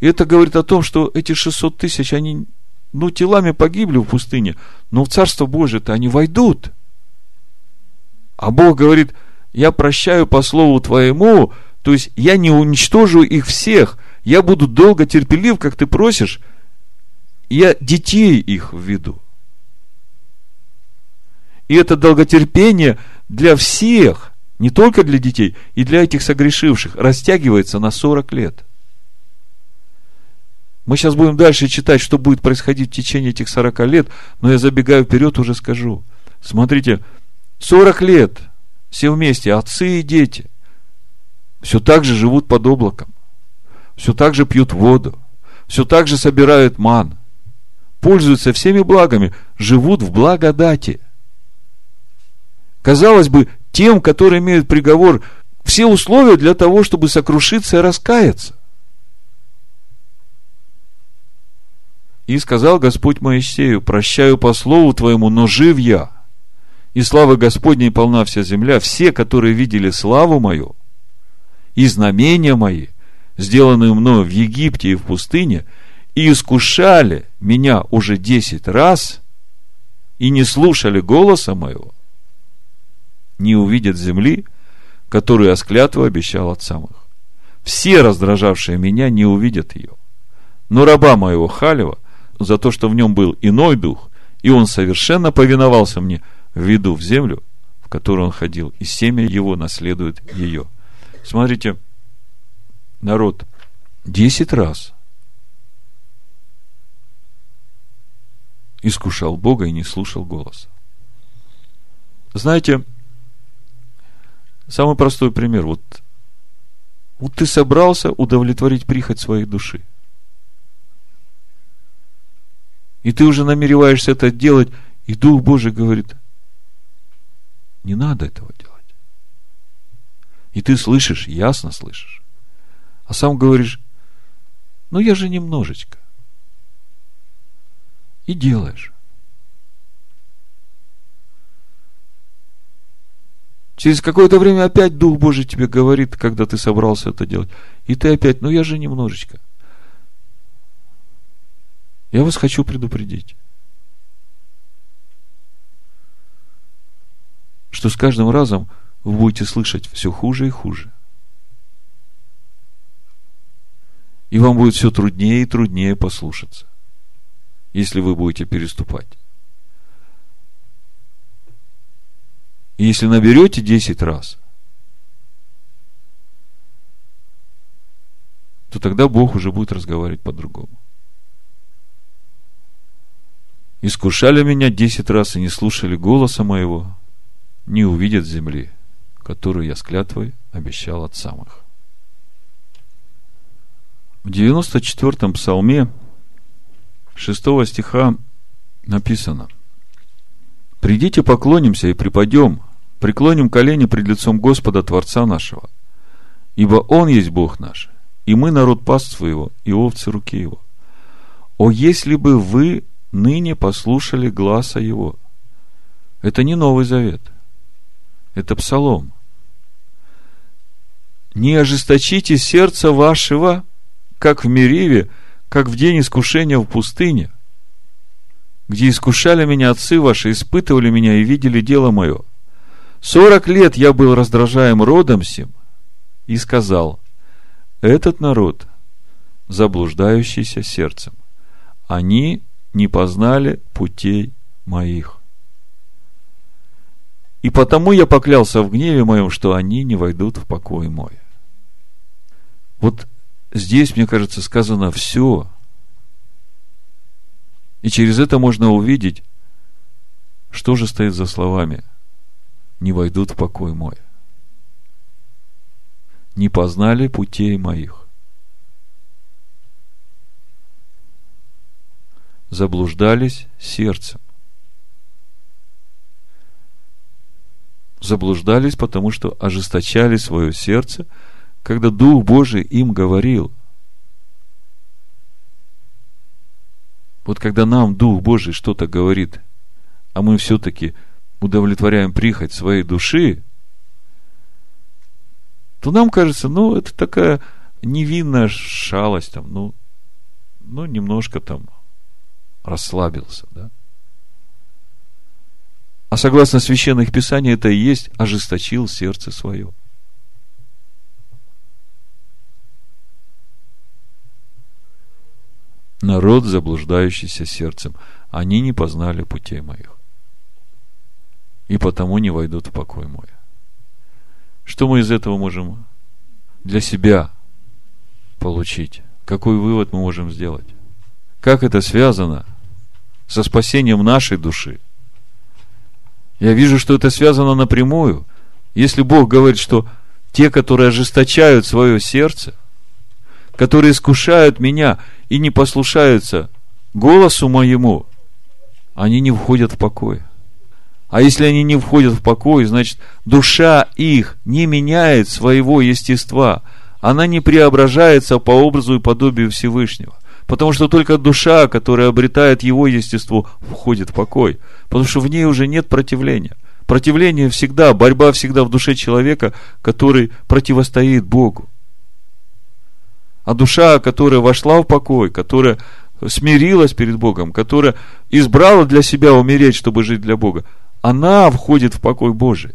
И это говорит о том, что эти 600 тысяч, они, ну, телами погибли в пустыне, но в Царство Божие-то они войдут. А Бог говорит – я прощаю по слову твоему, то есть я не уничтожу их всех, я буду долго терпелив, как ты просишь, я детей их введу. И это долготерпение для всех, не только для детей, и для этих согрешивших, растягивается на 40 лет. Мы сейчас будем дальше читать, что будет происходить в течение этих 40 лет, но я забегаю вперед, уже скажу. Смотрите, 40 лет – все вместе, отцы и дети, все так же живут под облаком, все так же пьют воду, все так же собирают ман, пользуются всеми благами, живут в благодати. Казалось бы, тем, которые имеют приговор, все условия для того, чтобы сокрушиться и раскаяться. И сказал Господь Моисею, прощаю по слову твоему, но жив я – и славы Господней полна вся земля, все, которые видели славу мою и знамения мои, сделанные мною в Египте и в пустыне, и искушали меня уже десять раз, и не слушали голоса моего, не увидят земли, которую клятвой обещал отцам их. Все раздражавшие меня не увидят ее. Но раба моего Халева, за то, что в нем был иной дух, и он совершенно повиновался мне – введу в землю, в которую он ходил, и семя его наследует ее. Смотрите, народ десять раз искушал Бога и не слушал голоса. Знаете, самый простой пример. Вот, вот ты собрался удовлетворить прихоть своей души. И ты уже намереваешься это делать, и Дух Божий говорит, не надо этого делать. И ты слышишь, ясно слышишь. А сам говоришь, ну я же немножечко. И делаешь. Через какое-то время опять Дух Божий тебе говорит, когда ты собрался это делать. И ты опять, ну я же немножечко. Я вас хочу предупредить. что с каждым разом вы будете слышать все хуже и хуже. И вам будет все труднее и труднее послушаться, если вы будете переступать. И если наберете 10 раз, то тогда Бог уже будет разговаривать по-другому. Искушали меня десять раз и не слушали голоса моего, не увидят земли, которую я с клятвой обещал от самых. В 94-м псалме 6 стиха написано «Придите, поклонимся и припадем, преклоним колени пред лицом Господа Творца нашего, ибо Он есть Бог наш, и мы народ паства Его, и овцы руки Его. О, если бы вы ныне послушали гласа Его!» Это не Новый Завет – это псалом. Не ожесточите сердце вашего, как в Мериве, как в день искушения в пустыне, где искушали меня отцы ваши, испытывали меня и видели дело мое. Сорок лет я был раздражаем родом сим и сказал, этот народ, заблуждающийся сердцем. Они не познали путей моих. И потому я поклялся в гневе моем, что они не войдут в покой мой. Вот здесь, мне кажется, сказано все. И через это можно увидеть, что же стоит за словами «не войдут в покой мой». Не познали путей моих. Заблуждались сердцем. Заблуждались, потому что ожесточали свое сердце, когда Дух Божий им говорил. Вот когда нам Дух Божий что-то говорит – а мы все-таки удовлетворяем прихоть своей души, то нам кажется, ну, это такая невинная шалость, там, ну, ну, немножко там расслабился, да. А согласно священных писаний, это и есть ожесточил сердце свое. Народ, заблуждающийся сердцем, они не познали путей моих и потому не войдут в покой мой. Что мы из этого можем для себя получить? Какой вывод мы можем сделать? Как это связано со спасением нашей души? Я вижу, что это связано напрямую. Если Бог говорит, что те, которые ожесточают свое сердце, которые искушают меня и не послушаются голосу моему, они не входят в покой. А если они не входят в покой, значит, душа их не меняет своего естества. Она не преображается по образу и подобию Всевышнего. Потому что только душа, которая обретает его естество, входит в покой. Потому что в ней уже нет противления. Противление всегда, борьба всегда в душе человека, который противостоит Богу. А душа, которая вошла в покой, которая смирилась перед Богом, которая избрала для себя умереть, чтобы жить для Бога, она входит в покой Божий.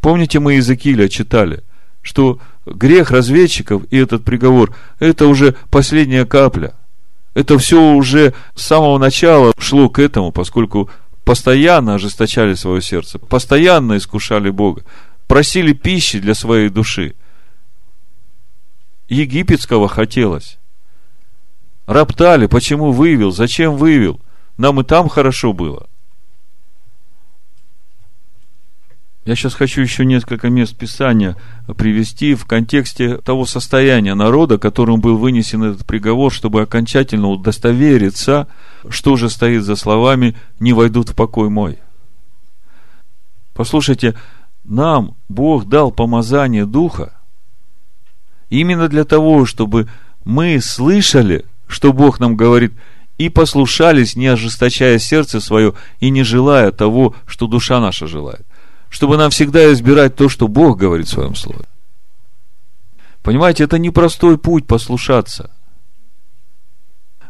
Помните, мы Иезекииля читали, что грех разведчиков и этот приговор – это уже последняя капля. Это все уже с самого начала шло к этому, поскольку постоянно ожесточали свое сердце, постоянно искушали Бога, просили пищи для своей души. Египетского хотелось. Роптали, почему вывел, зачем вывел. Нам и там хорошо было. Я сейчас хочу еще несколько мест Писания привести в контексте того состояния народа, которым был вынесен этот приговор, чтобы окончательно удостовериться, что же стоит за словами «не войдут в покой мой». Послушайте, нам Бог дал помазание Духа именно для того, чтобы мы слышали, что Бог нам говорит – и послушались, не ожесточая сердце свое и не желая того, что душа наша желает. Чтобы нам всегда избирать то, что Бог говорит в своем слове. Понимаете, это непростой путь послушаться.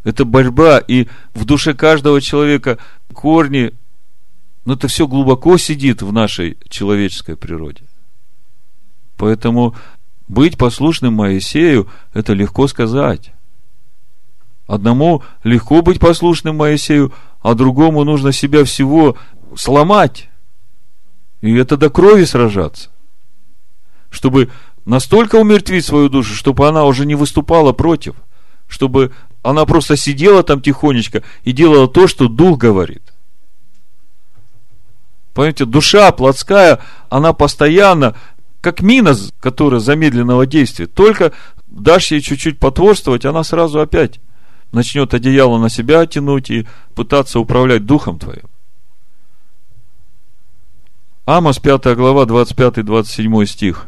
Это борьба, и в душе каждого человека корни, но это все глубоко сидит в нашей человеческой природе. Поэтому быть послушным Моисею, это легко сказать. Одному легко быть послушным Моисею, а другому нужно себя всего сломать. И это до крови сражаться. Чтобы настолько умертвить свою душу, чтобы она уже не выступала против. Чтобы она просто сидела там тихонечко и делала то, что Дух говорит. Понимаете, душа плотская, она постоянно, как мина, которая замедленного действия. Только дашь ей чуть-чуть потворствовать, она сразу опять начнет одеяло на себя тянуть и пытаться управлять духом твоим. Амос 5 глава 25-27 стих.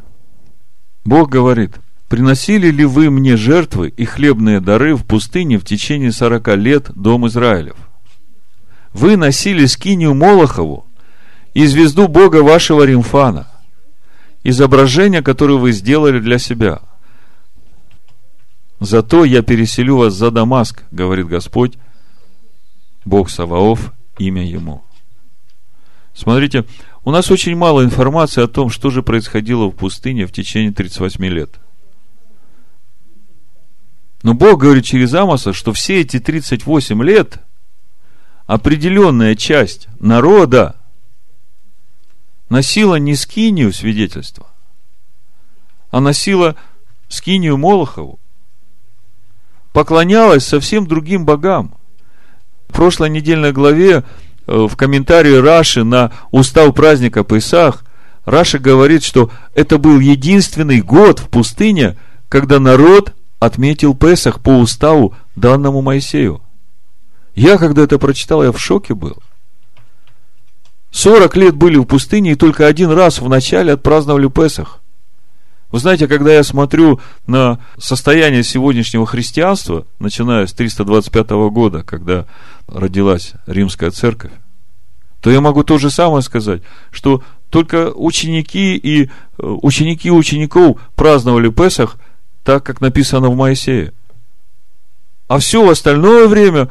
Бог говорит, «Приносили ли вы мне жертвы и хлебные дары в пустыне в течение сорока лет, дом Израилев? Вы носили скинию Молохову и звезду Бога вашего Римфана, изображение, которое вы сделали для себя – Зато я переселю вас за Дамаск, говорит Господь, Бог Саваоф, имя ему. Смотрите, У нас очень мало информации о том, что же происходило в пустыне в течение 38 лет. Но Бог говорит через Амоса, что все эти 38 лет определенная часть народа носила не скинию свидетельства, а носила скинию Молохову, поклонялась совсем другим богам. В прошлой недельной главе э, в комментарии Раши на устав праздника Песах Раша говорит, что это был единственный год в пустыне, когда народ отметил Песах по уставу данному Моисею. Я, когда это прочитал, я в шоке был. 40 лет были в пустыне, и только один раз в начале отпраздновали Песах. Вы знаете, когда я смотрю на состояние сегодняшнего христианства, начиная с 325 года, когда родилась римская церковь, то я могу то же самое сказать, что только ученики и э, ученики учеников праздновали Песах так, как написано в Моисее. А все остальное время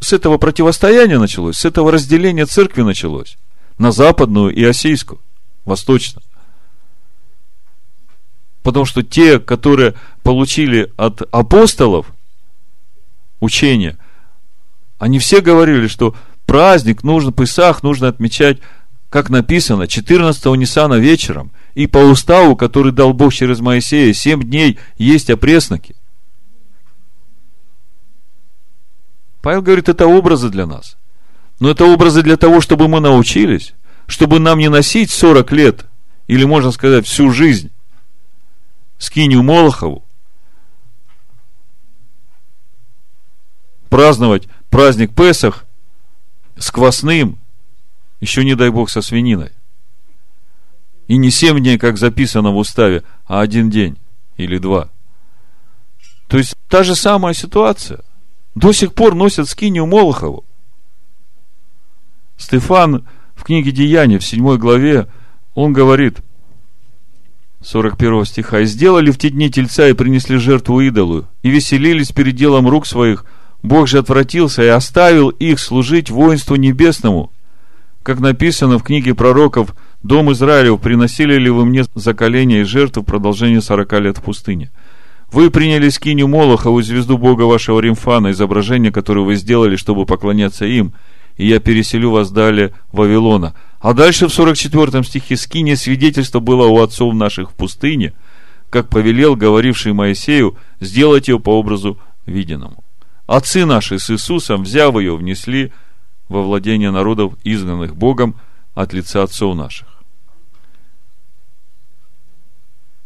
с этого противостояния началось, с этого разделения церкви началось на западную и осийскую, восточную. Потому что те, которые получили от апостолов учение, они все говорили, что праздник нужно, Песах нужно отмечать, как написано, 14-го Ниссана вечером. И по уставу, который дал Бог через Моисея, 7 дней есть опресноки. Павел говорит, это образы для нас. Но это образы для того, чтобы мы научились, чтобы нам не носить 40 лет, или можно сказать всю жизнь, скинию Молохову, праздновать праздник Песах с квасным, еще не дай бог со свининой. И не семь дней, как записано в уставе, а один день или два. То есть та же самая ситуация. До сих пор носят скинию Молохову. Стефан в книге Деяния, в 7 главе, он говорит, 41 стиха, «И сделали в те дни тельца и принесли жертву идолу, и веселились перед делом рук своих, Бог же отвратился и оставил их служить воинству небесному, как написано в книге пророков, «Дом Израилев, приносили ли вы мне заколение и жертву в продолжение сорока лет в пустыне?» Вы приняли скиню Молохову, звезду Бога вашего Римфана, изображение, которое вы сделали, чтобы поклоняться им – и я переселю вас далее Вавилона. А дальше в 44 стихе скине свидетельство было у отцов наших в пустыне, как повелел говоривший Моисею сделать ее по образу виденному. Отцы наши с Иисусом, взяв ее, внесли во владение народов, изгнанных Богом от лица отцов наших.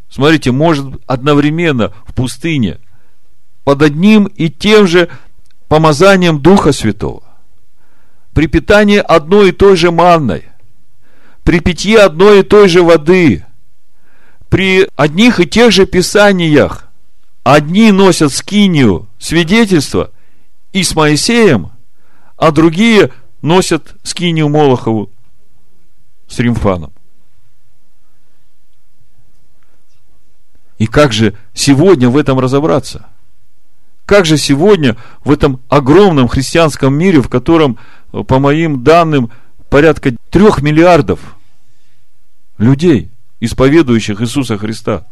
Смотрите, может одновременно в пустыне под одним и тем же помазанием Духа Святого при питании одной и той же манной, при питье одной и той же воды, при одних и тех же писаниях, одни носят скинию, свидетельство, и с Моисеем, а другие носят скинию Молохову с Римфаном. И как же сегодня в этом разобраться? Как же сегодня в этом огромном христианском мире, в котором по моим данным, порядка трех миллиардов людей, исповедующих Иисуса Христа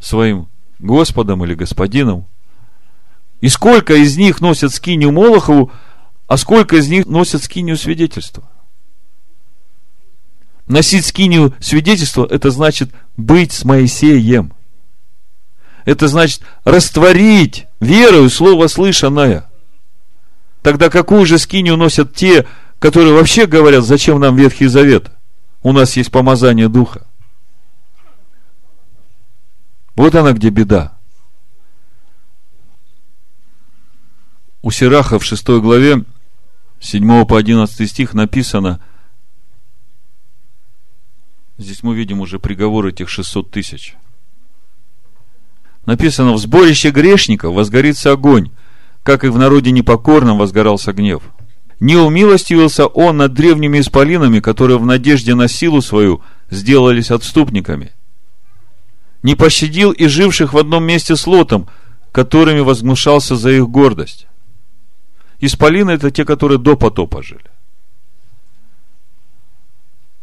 своим Господом или Господином. И сколько из них носят скинию Молохову, а сколько из них носят скинию свидетельства? Носить скинию свидетельства, это значит быть с Моисеем. Это значит растворить верою слово слышанное – Тогда какую же скинию носят те, которые вообще говорят, зачем нам Ветхий Завет? У нас есть помазание Духа. Вот она где беда. У Сираха в 6 главе 7 по 11 стих написано, здесь мы видим уже приговор этих 600 тысяч. Написано, в сборище грешников возгорится огонь, как и в народе непокорном возгорался гнев. Не умилостивился он над древними исполинами, которые в надежде на силу свою сделались отступниками. Не пощадил и живших в одном месте с Лотом, которыми возмущался за их гордость. Исполины – это те, которые до потопа жили.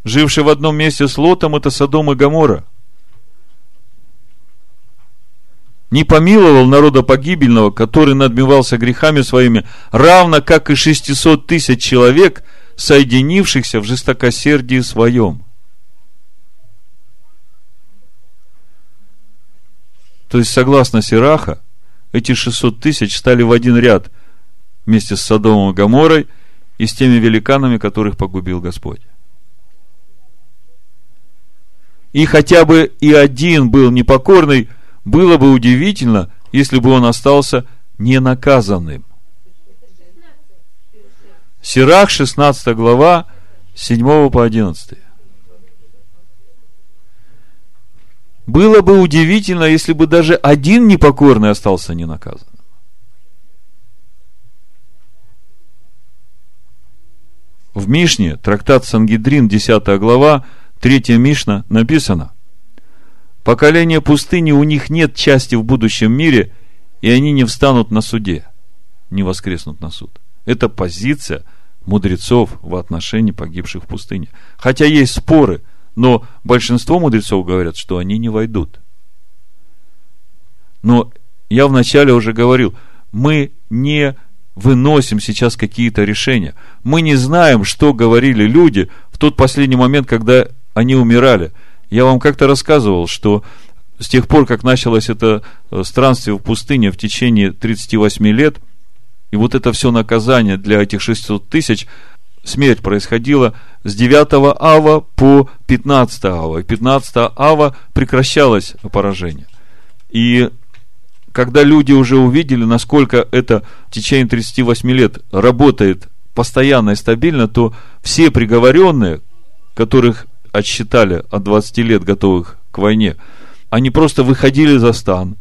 живший в одном месте с Лотом, это Содом и Гамора. Не помиловал народа погибельного, который надмевался грехами своими, равно как и 600 тысяч человек, соединившихся в жестокосердии своем. То есть, согласно Сираха, эти 600 тысяч стали в один ряд вместе с Содомом и Гаморой и с теми великанами, которых погубил Господь. И хотя бы и один был непокорный, было бы удивительно, если бы он остался ненаказанным. Сирах, 16 глава, 7 по 11. Было бы удивительно, если бы даже один непокорный остался ненаказанным. В Мишне, трактат Сангидрин, 10 глава, 3 Мишна, написано Поколение пустыни, у них нет части в будущем мире, и они не встанут на суде, не воскреснут на суд. Это позиция мудрецов в отношении погибших в пустыне. Хотя есть споры – но большинство мудрецов говорят, что они не войдут. Но я вначале уже говорил, мы не выносим сейчас какие-то решения. Мы не знаем, что говорили люди в тот последний момент, когда они умирали. Я вам как-то рассказывал, что с тех пор, как началось это э, странствие в пустыне в течение 38 лет, и вот это все наказание для этих 600 тысяч – смерть происходила с 9 ава по 15 ава. И 15 ава прекращалось поражение. И когда люди уже увидели, насколько это в течение 38 лет работает постоянно и стабильно, то все приговоренные, которых отсчитали от 20 лет готовых к войне, они просто выходили за стан.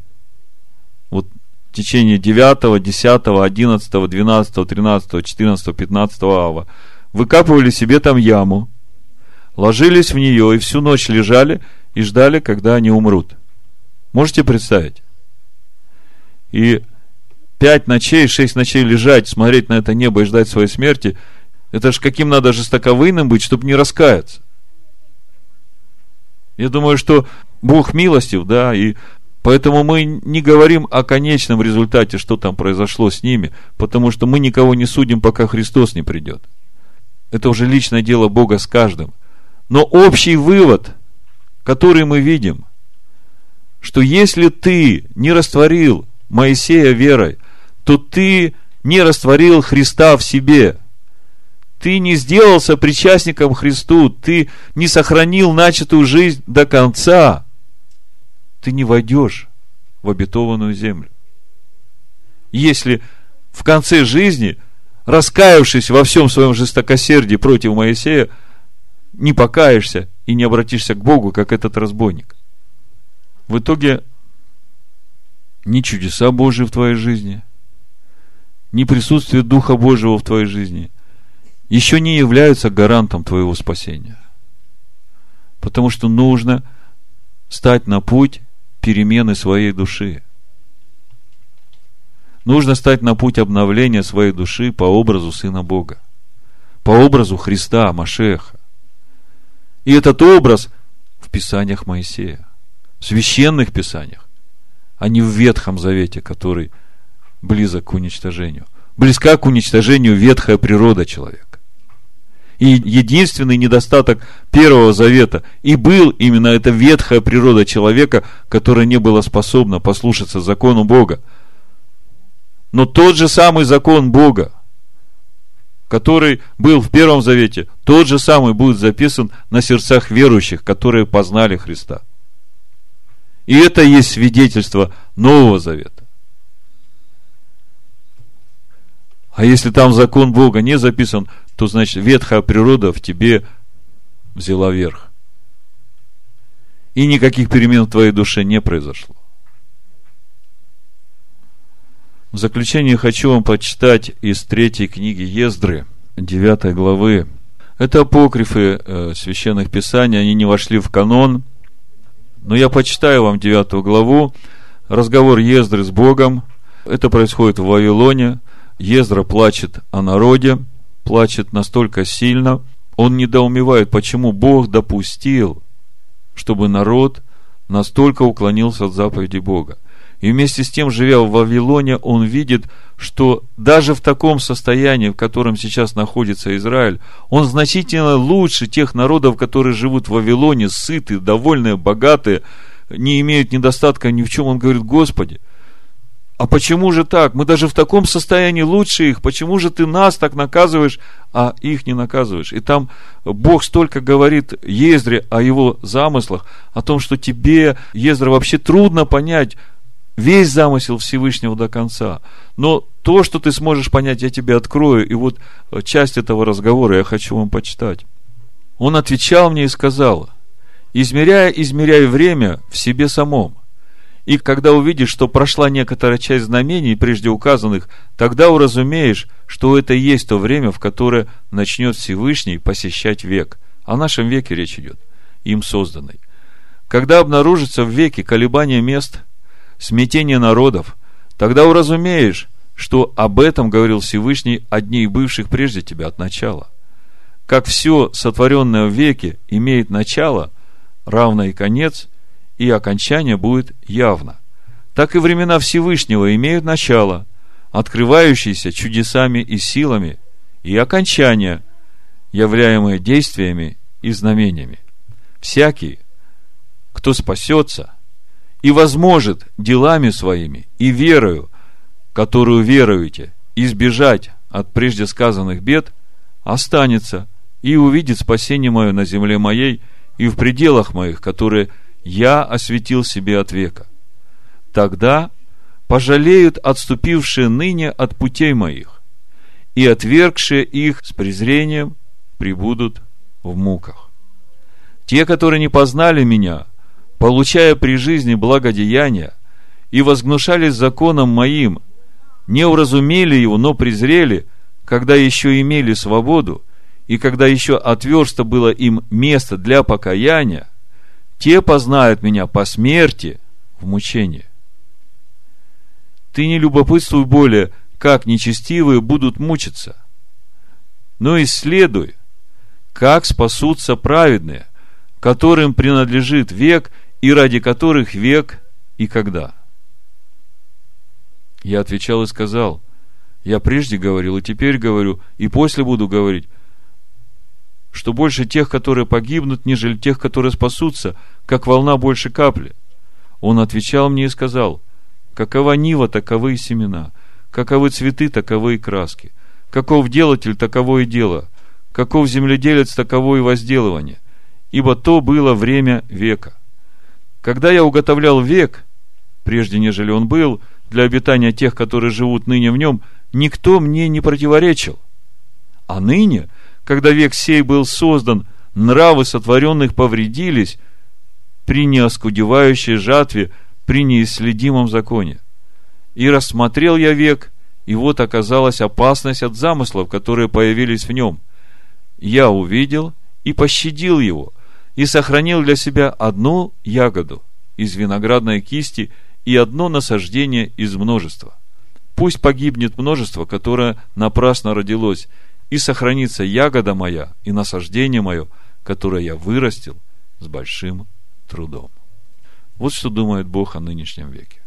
Вот в течение 9, 10, 11, 12, 13, 14, 15 ава выкапывали себе там яму, ложились в нее и всю ночь лежали и ждали, когда они умрут. Можете представить? И пять ночей, шесть ночей лежать, смотреть на это небо и ждать своей смерти, это ж каким надо жестоковыйным быть, чтобы не раскаяться. Я думаю, что Бог милостив, да, и поэтому мы не говорим о конечном результате, что там произошло с ними, потому что мы никого не судим, пока Христос не придет. Это уже личное дело Бога с каждым. Но общий вывод, который мы видим, что если ты не растворил Моисея верой, то ты не растворил Христа в себе. Ты не сделался причастником Христу, ты не сохранил начатую жизнь до конца. Ты не войдешь в обетованную землю. Если в конце жизни – раскаявшись во всем своем жестокосердии против Моисея, не покаешься и не обратишься к Богу, как этот разбойник. В итоге ни чудеса Божьи в твоей жизни, ни присутствие Духа Божьего в твоей жизни еще не являются гарантом твоего спасения. Потому что нужно стать на путь перемены своей души. Нужно стать на путь обновления своей души по образу Сына Бога. По образу Христа, Машеха. И этот образ в Писаниях Моисея. В священных Писаниях. А не в Ветхом Завете, который близок к уничтожению. Близка к уничтожению ветхая природа человека. И единственный недостаток Первого Завета и был именно эта ветхая природа человека, которая не была способна послушаться закону Бога – но тот же самый закон Бога, который был в Первом Завете, тот же самый будет записан на сердцах верующих, которые познали Христа. И это есть свидетельство Нового Завета. А если там закон Бога не записан, то значит ветхая природа в тебе взяла верх. И никаких перемен в твоей душе не произошло. В заключение хочу вам прочитать из третьей книги Ездры, девятой главы. Это апокрифы э, священных писаний, они не вошли в канон. Но я почитаю вам девятую главу. Разговор Ездры с Богом. Это происходит в Вавилоне. Ездра плачет о народе, плачет настолько сильно, Он недоумевает, почему Бог допустил, чтобы народ настолько уклонился от заповеди Бога. И вместе с тем, живя в Вавилоне, он видит, что даже в таком состоянии, в котором сейчас находится Израиль, он значительно лучше тех народов, которые живут в Вавилоне, сытые, довольные, богатые, не имеют недостатка ни в чем. Он говорит, Господи, а почему же так? Мы даже в таком состоянии лучше их. Почему же ты нас так наказываешь, а их не наказываешь? И там Бог столько говорит Ездре о его замыслах, о том, что тебе, Ездра, вообще трудно понять, весь замысел Всевышнего до конца. Но то, что ты сможешь понять, я тебе открою. И вот э, часть этого разговора я хочу вам почитать. Он отвечал мне и сказал, измеряя, измеряй время в себе самом. И когда увидишь, что прошла некоторая часть знамений, прежде указанных, тогда уразумеешь, что это и есть то время, в которое начнет Всевышний посещать век. О нашем веке речь идет, им созданный. Когда обнаружится в веке колебание мест – смятение народов, тогда уразумеешь, что об этом говорил Всевышний о дней бывших прежде тебя от начала. Как все сотворенное в веке имеет начало, равно и конец, и окончание будет явно. Так и времена Всевышнего имеют начало, открывающиеся чудесами и силами, и окончание, являемое действиями и знамениями. Всякий, кто спасется – и возможет делами своими и верою, которую веруете, избежать от прежде сказанных бед, останется и увидит спасение мое на земле моей и в пределах моих, которые я осветил себе от века. Тогда пожалеют отступившие ныне от путей моих, и отвергшие их с презрением прибудут в муках. Те, которые не познали меня – получая при жизни благодеяния, и возгнушались законом моим, не уразумели его, но презрели, когда еще имели свободу, и когда еще отверсто было им место для покаяния, те познают меня по смерти в мучении. Ты не любопытствуй более, как нечестивые будут мучиться, но исследуй, как спасутся праведные, которым принадлежит век – и ради которых век и когда. Я отвечал и сказал, я прежде говорил, и теперь говорю, и после буду говорить, что больше тех, которые погибнут, нежели тех, которые спасутся, как волна больше капли. Он отвечал мне и сказал, какова нива, таковы и семена, каковы цветы, таковы и краски, каков делатель, таково и дело, каков земледелец, таково и возделывание, ибо то было время века. Когда я уготовлял век, прежде нежели он был, для обитания тех, которые живут нине в нем, никто мне не противоречил. А ныне, когда век сей был создан, нравы сотворенных повредились при неоскудевающей жатве, при неисследимом законе. И рассмотрел я век, и вот оказалась опасность от замыслов, которые появились в нем. Я увидел и пощадил его – и сохранил для себя одну ягоду из виноградной кисти и одно насаждение из множества. Пусть погибнет множество, которое напрасно родилось, и сохранится ягода моя и насаждение мое, которое я вырастил с большим трудом. Вот что думает Бог о нынешнем веке.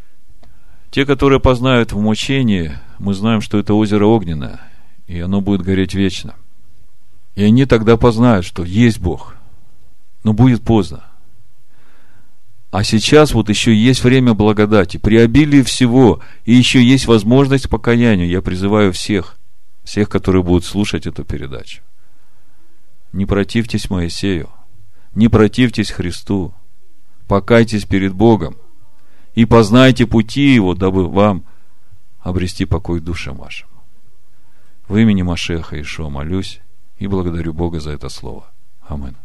Те, которые познают в мучении, мы знаем, что это озеро огненное, и оно будет гореть вечно. И они тогда познают, что есть Бог, но будет поздно. А сейчас вот еще есть время благодати, при обилии всего, и еще есть возможность покаяния. Я призываю всех, всех, которые будут слушать эту передачу. Не противьтесь Моисею, не противьтесь Христу, покайтесь перед Богом и познайте пути Его, дабы вам обрести покой душам вашим. В имени Машеха Ишуа молюсь и благодарю Бога за это слово. Аминь.